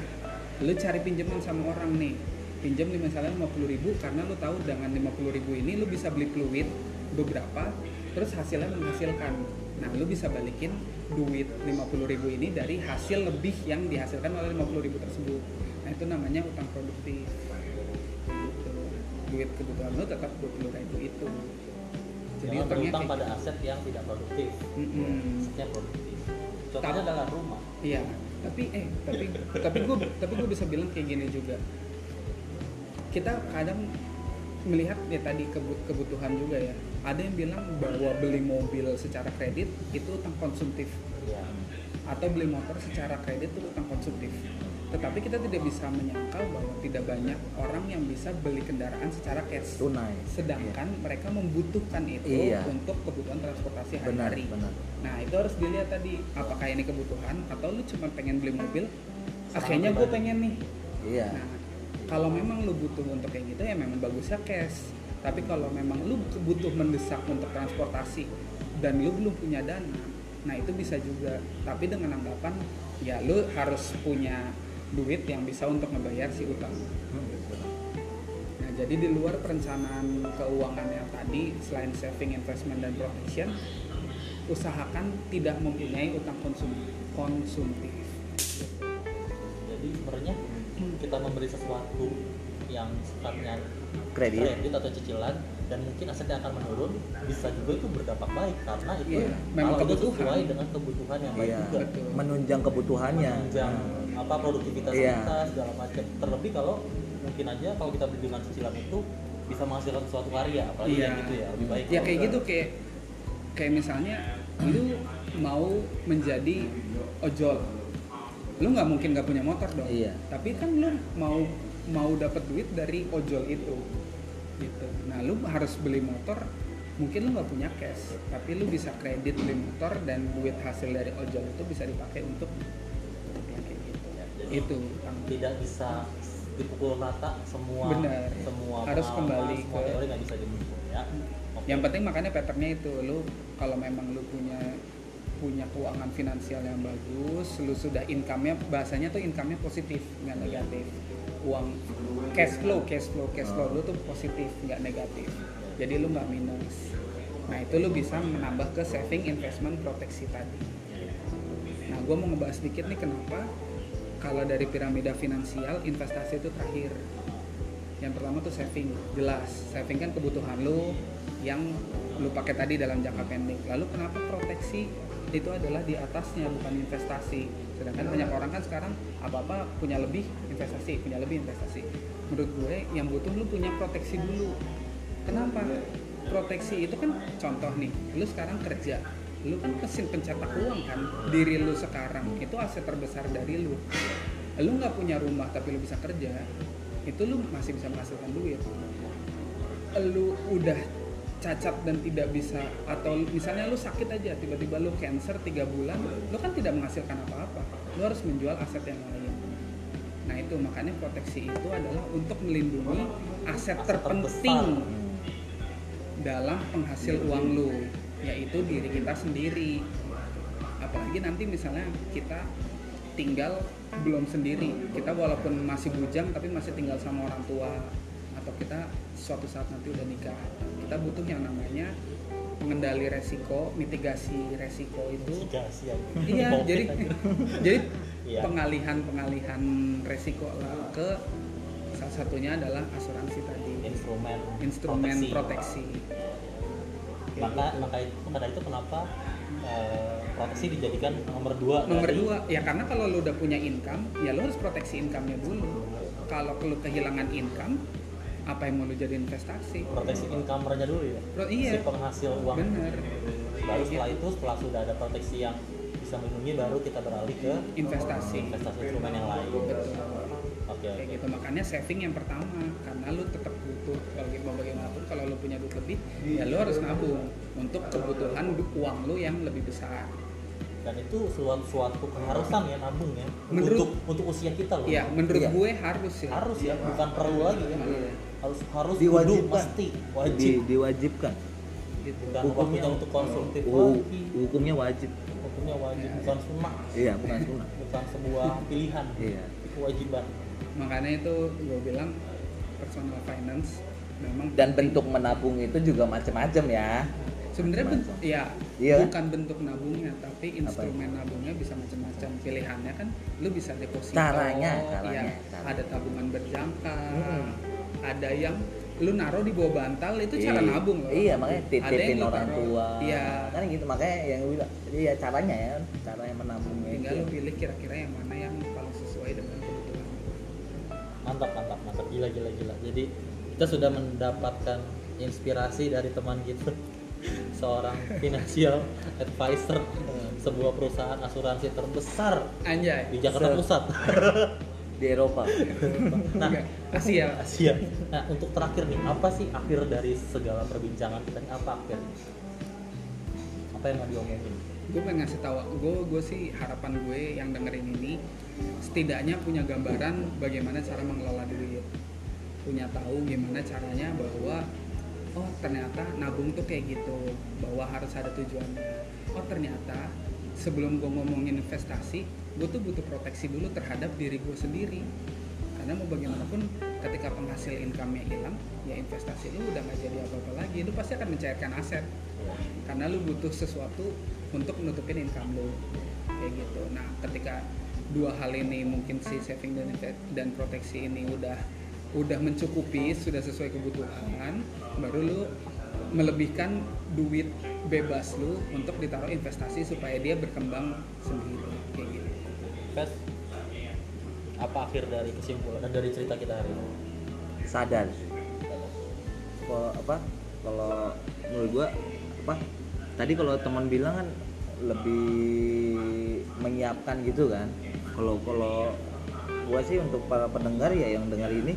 Lu cari pinjaman sama orang nih. Pinjam nih misalnya 50.000 ribu karena lu tahu dengan 50.000 ribu ini lu bisa beli fluid beberapa terus hasilnya menghasilkan. Nah lu bisa balikin duit 50.000 ribu ini dari hasil lebih yang dihasilkan oleh 50.000 ribu tersebut. Nah itu namanya utang produktif. Gitu. duit kebutuhan lu tetap 20.000 ribu itu. Jadi jangan utangnya berutang kayak pada gitu. aset yang tidak produktif. Mm-mm. asetnya produktif contohnya Tapi- adalah rumah Iya, tapi eh tapi tapi gue tapi gue bisa bilang kayak gini juga. Kita kadang melihat ya tadi kebu- kebutuhan juga ya. Ada yang bilang bahwa beli mobil secara kredit itu utang konsumtif ya atau beli motor secara kredit itu utang konsumtif. Tetapi kita tidak bisa menyangkal bahwa tidak banyak orang yang bisa beli kendaraan secara cash. tunai Sedangkan mereka membutuhkan itu Iya. untuk kebutuhan transportasi benar hari-hari. benar Nah itu harus dilihat tadi apakah ini kebutuhan atau lu cuma pengen beli mobil. Akhirnya gue pengen nih. iya Nah kalau memang lu butuh untuk kayak gitu ya memang bagusnya cash. Tapi kalau memang lu butuh mendesak untuk transportasi dan lu belum punya dana, nah itu bisa juga tapi dengan anggapan ya lu harus punya duit yang bisa untuk ngebayar si utang nah jadi di luar perencanaan keuangan yang tadi selain saving investment dan protection usahakan tidak mempunyai utang konsum konsumtif jadi sebenarnya kita memberi sesuatu yang sifatnya Kredit. kredit atau cicilan dan mungkin asetnya akan menurun bisa juga itu berdampak baik karena itu memang kalau itu kebutuhan. sesuai dengan kebutuhan yang baik Iya, juga Betul. menunjang kebutuhannya. menunjang apa produktivitas Iya. kita segala macam terlebih kalau mungkin aja kalau kita beli dengan cicilan itu bisa menghasilkan suatu karya apalagi Iya. yang gitu ya lebih baik ya kayak kita- gitu kayak kayak misalnya lu mau menjadi ojol lu nggak mungkin nggak punya motor dong Iya. tapi kan lu mau mau dapat duit dari ojol itu gitu nah lu harus beli motor mungkin lu nggak punya cash tapi lu bisa kredit beli motor dan duit hasil dari ojol itu bisa dipakai untuk yang kayak gitu Jadi, itu tidak bisa dipukul rata semua Benar. semua Harus kembali semua ke- teori nggak bisa dimukul ya. Yang penting makanya patternnya itu lu kalau memang lu punya punya keuangan finansial yang bagus lu sudah income-nya bahasanya tuh income-nya positif nggak negatif. Uang cash flow cash flow cash flow lu tuh positif nggak negatif. Jadi lu nggak minus. Nah itu lu bisa menambah ke saving investment proteksi tadi. Nah gue mau ngebahas sedikit nih kenapa kalau dari piramida finansial investasi itu terakhir yang pertama tuh saving jelas saving kan kebutuhan lu yang lu pakai tadi dalam jangka pendek. Lalu kenapa proteksi itu adalah di atasnya bukan investasi? Sedangkan banyak orang kan sekarang apa apa punya lebih investasi punya lebih investasi. Menurut gue yang butuh lu punya proteksi dulu. Kenapa? Proteksi itu kan contoh nih lu sekarang kerja. Lu kan mesin pencetak uang kan diri lu sekarang itu aset terbesar dari lu. Lu nggak punya rumah tapi lu bisa kerja itu lu masih bisa menghasilkan duit. Lu udah cacat dan tidak bisa atau misalnya lu sakit aja tiba-tiba lu cancer tiga bulan lu kan tidak menghasilkan apa-apa. Lu harus menjual aset yang lain. Nah itu makanya proteksi itu adalah untuk melindungi aset, terpenting dalam penghasil uang lu yaitu diri kita sendiri. Apalagi nanti misalnya kita tinggal belum sendiri kita walaupun masih bujang tapi masih tinggal sama orang tua atau kita suatu saat nanti udah nikah kita butuh yang namanya mengendali resiko mitigasi resiko itu mitigasi aja. iya jadi aja. jadi Iya. pengalihan pengalihan resiko lah ke salah satunya adalah asuransi tadi instrumen instrumen proteksi, maka maka itu karena itu kenapa eh, proteksi dijadikan nomor dua nomor dari- dua ya karena kalau lu udah punya income ya lu harus proteksi income-nya dulu. Kalau lu kehilangan income apa yang mau lu jadi investasi? Proteksi income-nya dulu ya. Pro- iya. si penghasil uang. Bener. Baru setelah itu setelah sudah ada proteksi yang bisa melindungi baru kita beralih ke investasi. investasi instrumen yang lain. Oke betul. Oke kayak gitu. Makanya saving yang pertama karena lu tetap butuh bagi mau bagaimanapun kalau lu punya duit lebih ya lu harus nabung untuk kebutuhan uang lu yang lebih besar dan itu suatu suatu keharusan ya nabung ya Menurut- untuk untuk usia kita loh ya menurut Iya. gue harus ya harus ya bukan perlu lagi ya Iya. harus harus Diwajibkan. kudu, mesti Di, wajib diwajibkan. gitu bukan Hukumnya- waktunya untuk konsumtif Hu- lagi hukumnya wajib. hukumnya wajib Iya. bukan sunnah Iya, bukan sunnah. bukan sebuah pilihan Iya. kewajiban makanya itu gue bilang personal finance memang Dan bentuk menabung itu juga macam-macam ya. Sebenarnya ben- Macam. ya Iya. bukan bentuk nabungnya tapi instrumen nabungnya bisa macam-macam pilihannya kan lu bisa deposito Caranya, ya, caranya, caranya. ada tabungan berjangka Mm-mm. ada yang lu naruh di bawah bantal itu cara Iya. nabung loh Iya, makanya Ada yang titipin orang taruh- tua. iya Kan gitu makanya yang gue bilang. Jadi ya caranya ya, cara yang menabungnya tinggal itu. lu pilih kira-kira yang mana yang paling sesuai dengan kebutuhan mantap mantap mantap gila gila gila jadi kita sudah mendapatkan inspirasi dari teman kita seorang financial advisor sebuah perusahaan asuransi terbesar anjay. di Jakarta Se- Pusat. Di Eropa. nah Asia. Asia. Nah untuk terakhir nih apa sih akhir dari segala perbincangan kita ini apa akhir? Apa yang mau diomongin? Gue pengen ngasih tahu gue gue sih harapan gue yang dengerin ini setidaknya punya gambaran bagaimana cara mengelola duit. Punya tahu gimana caranya bahwa oh ternyata nabung tuh kayak gitu bahwa harus ada tujuannya. Oh ternyata sebelum gue ngomongin investasi gue tuh butuh proteksi dulu terhadap diri gue sendiri. Karena mau bagaimanapun ketika penghasil income-nya hilang ya investasi lu udah nggak jadi apa-apa lagi. Lu pasti akan mencairkan aset. Karena lu butuh sesuatu untuk menutupin income lu. Kayak gitu. Nah ketika dua hal ini mungkin si saving dan dan proteksi ini udah udah mencukupi sudah sesuai kebutuhan baru lu melebihkan duit bebas lu untuk ditaruh investasi supaya dia berkembang sendiri kayak gitu. Pes, apa akhir dari kesimpulan dan dari cerita kita hari ini? sadar. Kalau apa kalau menurut gua apa tadi kalau teman bilang kan lebih menyiapkan gitu kan. Kalau kalau gua sih untuk para pendengar ya yang dengar ini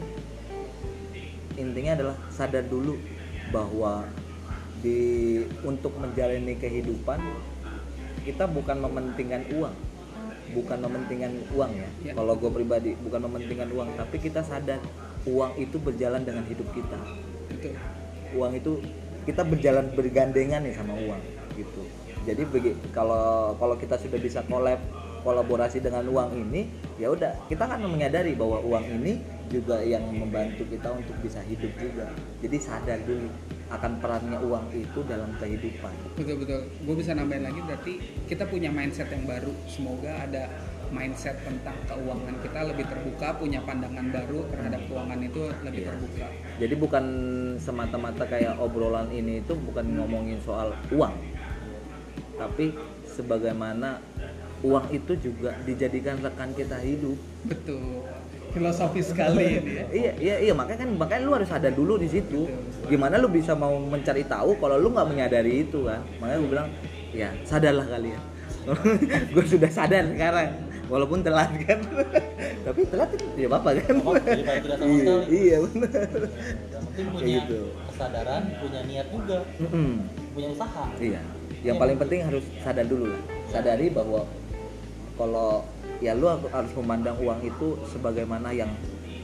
intinya adalah sadar dulu bahwa di untuk menjalani kehidupan kita bukan mementingkan uang. Bukan mementingkan uang ya. Ya. kalau gue pribadi bukan mementingkan uang tapi kita sadar uang itu berjalan dengan hidup kita. Betul. Uang itu kita berjalan bergandengan nih sama uang gitu. Jadi kalau kalau kita sudah bisa collab kolaborasi dengan uang ini ya udah kita kan menyadari bahwa uang ini juga yang membantu kita untuk bisa hidup juga. Jadi sadar dulu akan perannya uang itu dalam kehidupan. Betul betul. Gue bisa nambahin lagi berarti kita punya mindset yang baru. Semoga ada mindset tentang keuangan kita lebih terbuka punya pandangan baru terhadap keuangan itu lebih Iya. terbuka. Jadi bukan semata-mata kayak obrolan ini itu bukan ngomongin soal uang. Tapi sebagaimana uang itu juga dijadikan rekan kita hidup. Betul filosofis sekali ini ya iya iya iya makanya kan makanya lu harus sadar dulu di situ gimana lu bisa mau mencari tahu kalau lu nggak menyadari itu kan makanya gue bilang ya sadarlah kalian gue sudah sadar sekarang walaupun telat kan tapi telat itu tidak apa-apa kan Oh, daripada tidak sama iya, sekali. iya benar Yang penting Kayak punya gitu. kesadaran, punya niat juga, Mm-mm. punya usaha. Iya. Yang paling penting harus sadar dulu lah. Sadari bahwa kalau ya lu harus memandang uang itu sebagaimana yang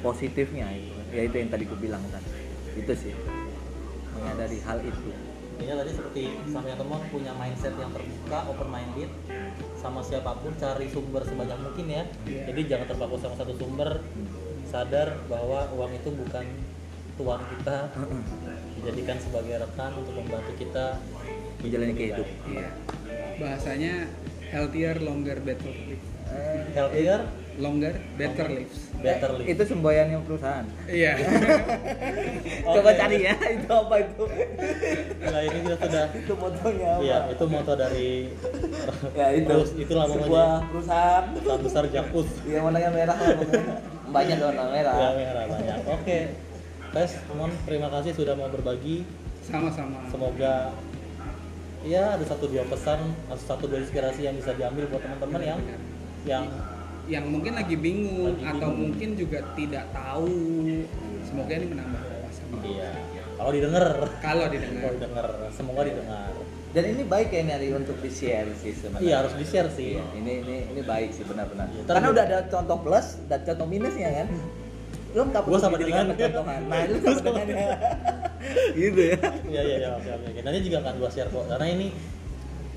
positifnya itu. Ya itu yang tadi gue bilang kan. Itu sih. Menyadari hal itu. Intinya tadi seperti sama yang teman punya mindset yang terbuka, open minded, sama siapa pun cari sumber sebanyak mungkin ya. Iya. Jadi jangan terpaku sama satu sumber. Sadar bahwa uang itu bukan tuan kita, dijadikan sebagai rekan untuk membantu kita Menjalani kehidupan. iya bahasanya healthier longer better healthier, longer better lives better Eh, live. Itu semboyannya perusahaan. iya Coba Oke. cari ya itu apa itu. Nah ini kita sudah itu fotonya apa? Iya, itu moto dari Ya itu. Terus itulah sebuah perusahaan. perusahaan besar Jakpus. Iya warnanya merah. Banyak warna merah. Ya merah banyak. Oke. Tes, teman terima kasih sudah mau berbagi. sama-sama Semoga ya ada satu dua pesan, atau satu dua inspirasi yang bisa diambil buat teman-teman yang yang yang mungkin lagi bingung Lagi atau bingung. mungkin juga tidak tahu semoga ini menambah wawasan iya. Kalau didengar, kalau kalau didengar didengar, semoga didengar. Dan ini baik ya Nari untuk di share sih sebenarnya. Iya harus di share sih. Iya, ini ini ini baik sih benar-benar. Iya, Karena udah ada contoh plus dan contoh minusnya kan. Lu nggak Gua sama dengan- contohan. Nah, lu sama dengan gitu ya. Iya iya iya oke oke. Nanti juga akan gua share kok. Karena ini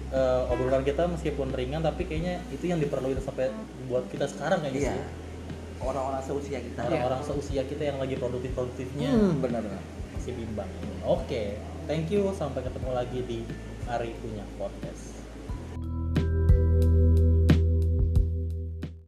eh, obrolan kita meskipun ringan tapi kayaknya itu yang diperlukan sampai buat kita sekarang kayaknya Iya. sih. Orang-orang seusia kita. Orang-orang seusia kita yang lagi produktif-produktifnya Hmm, benar-benar. masih bimbang. Oke, thank you. Sampai ketemu lagi di Ari Punya Podcast.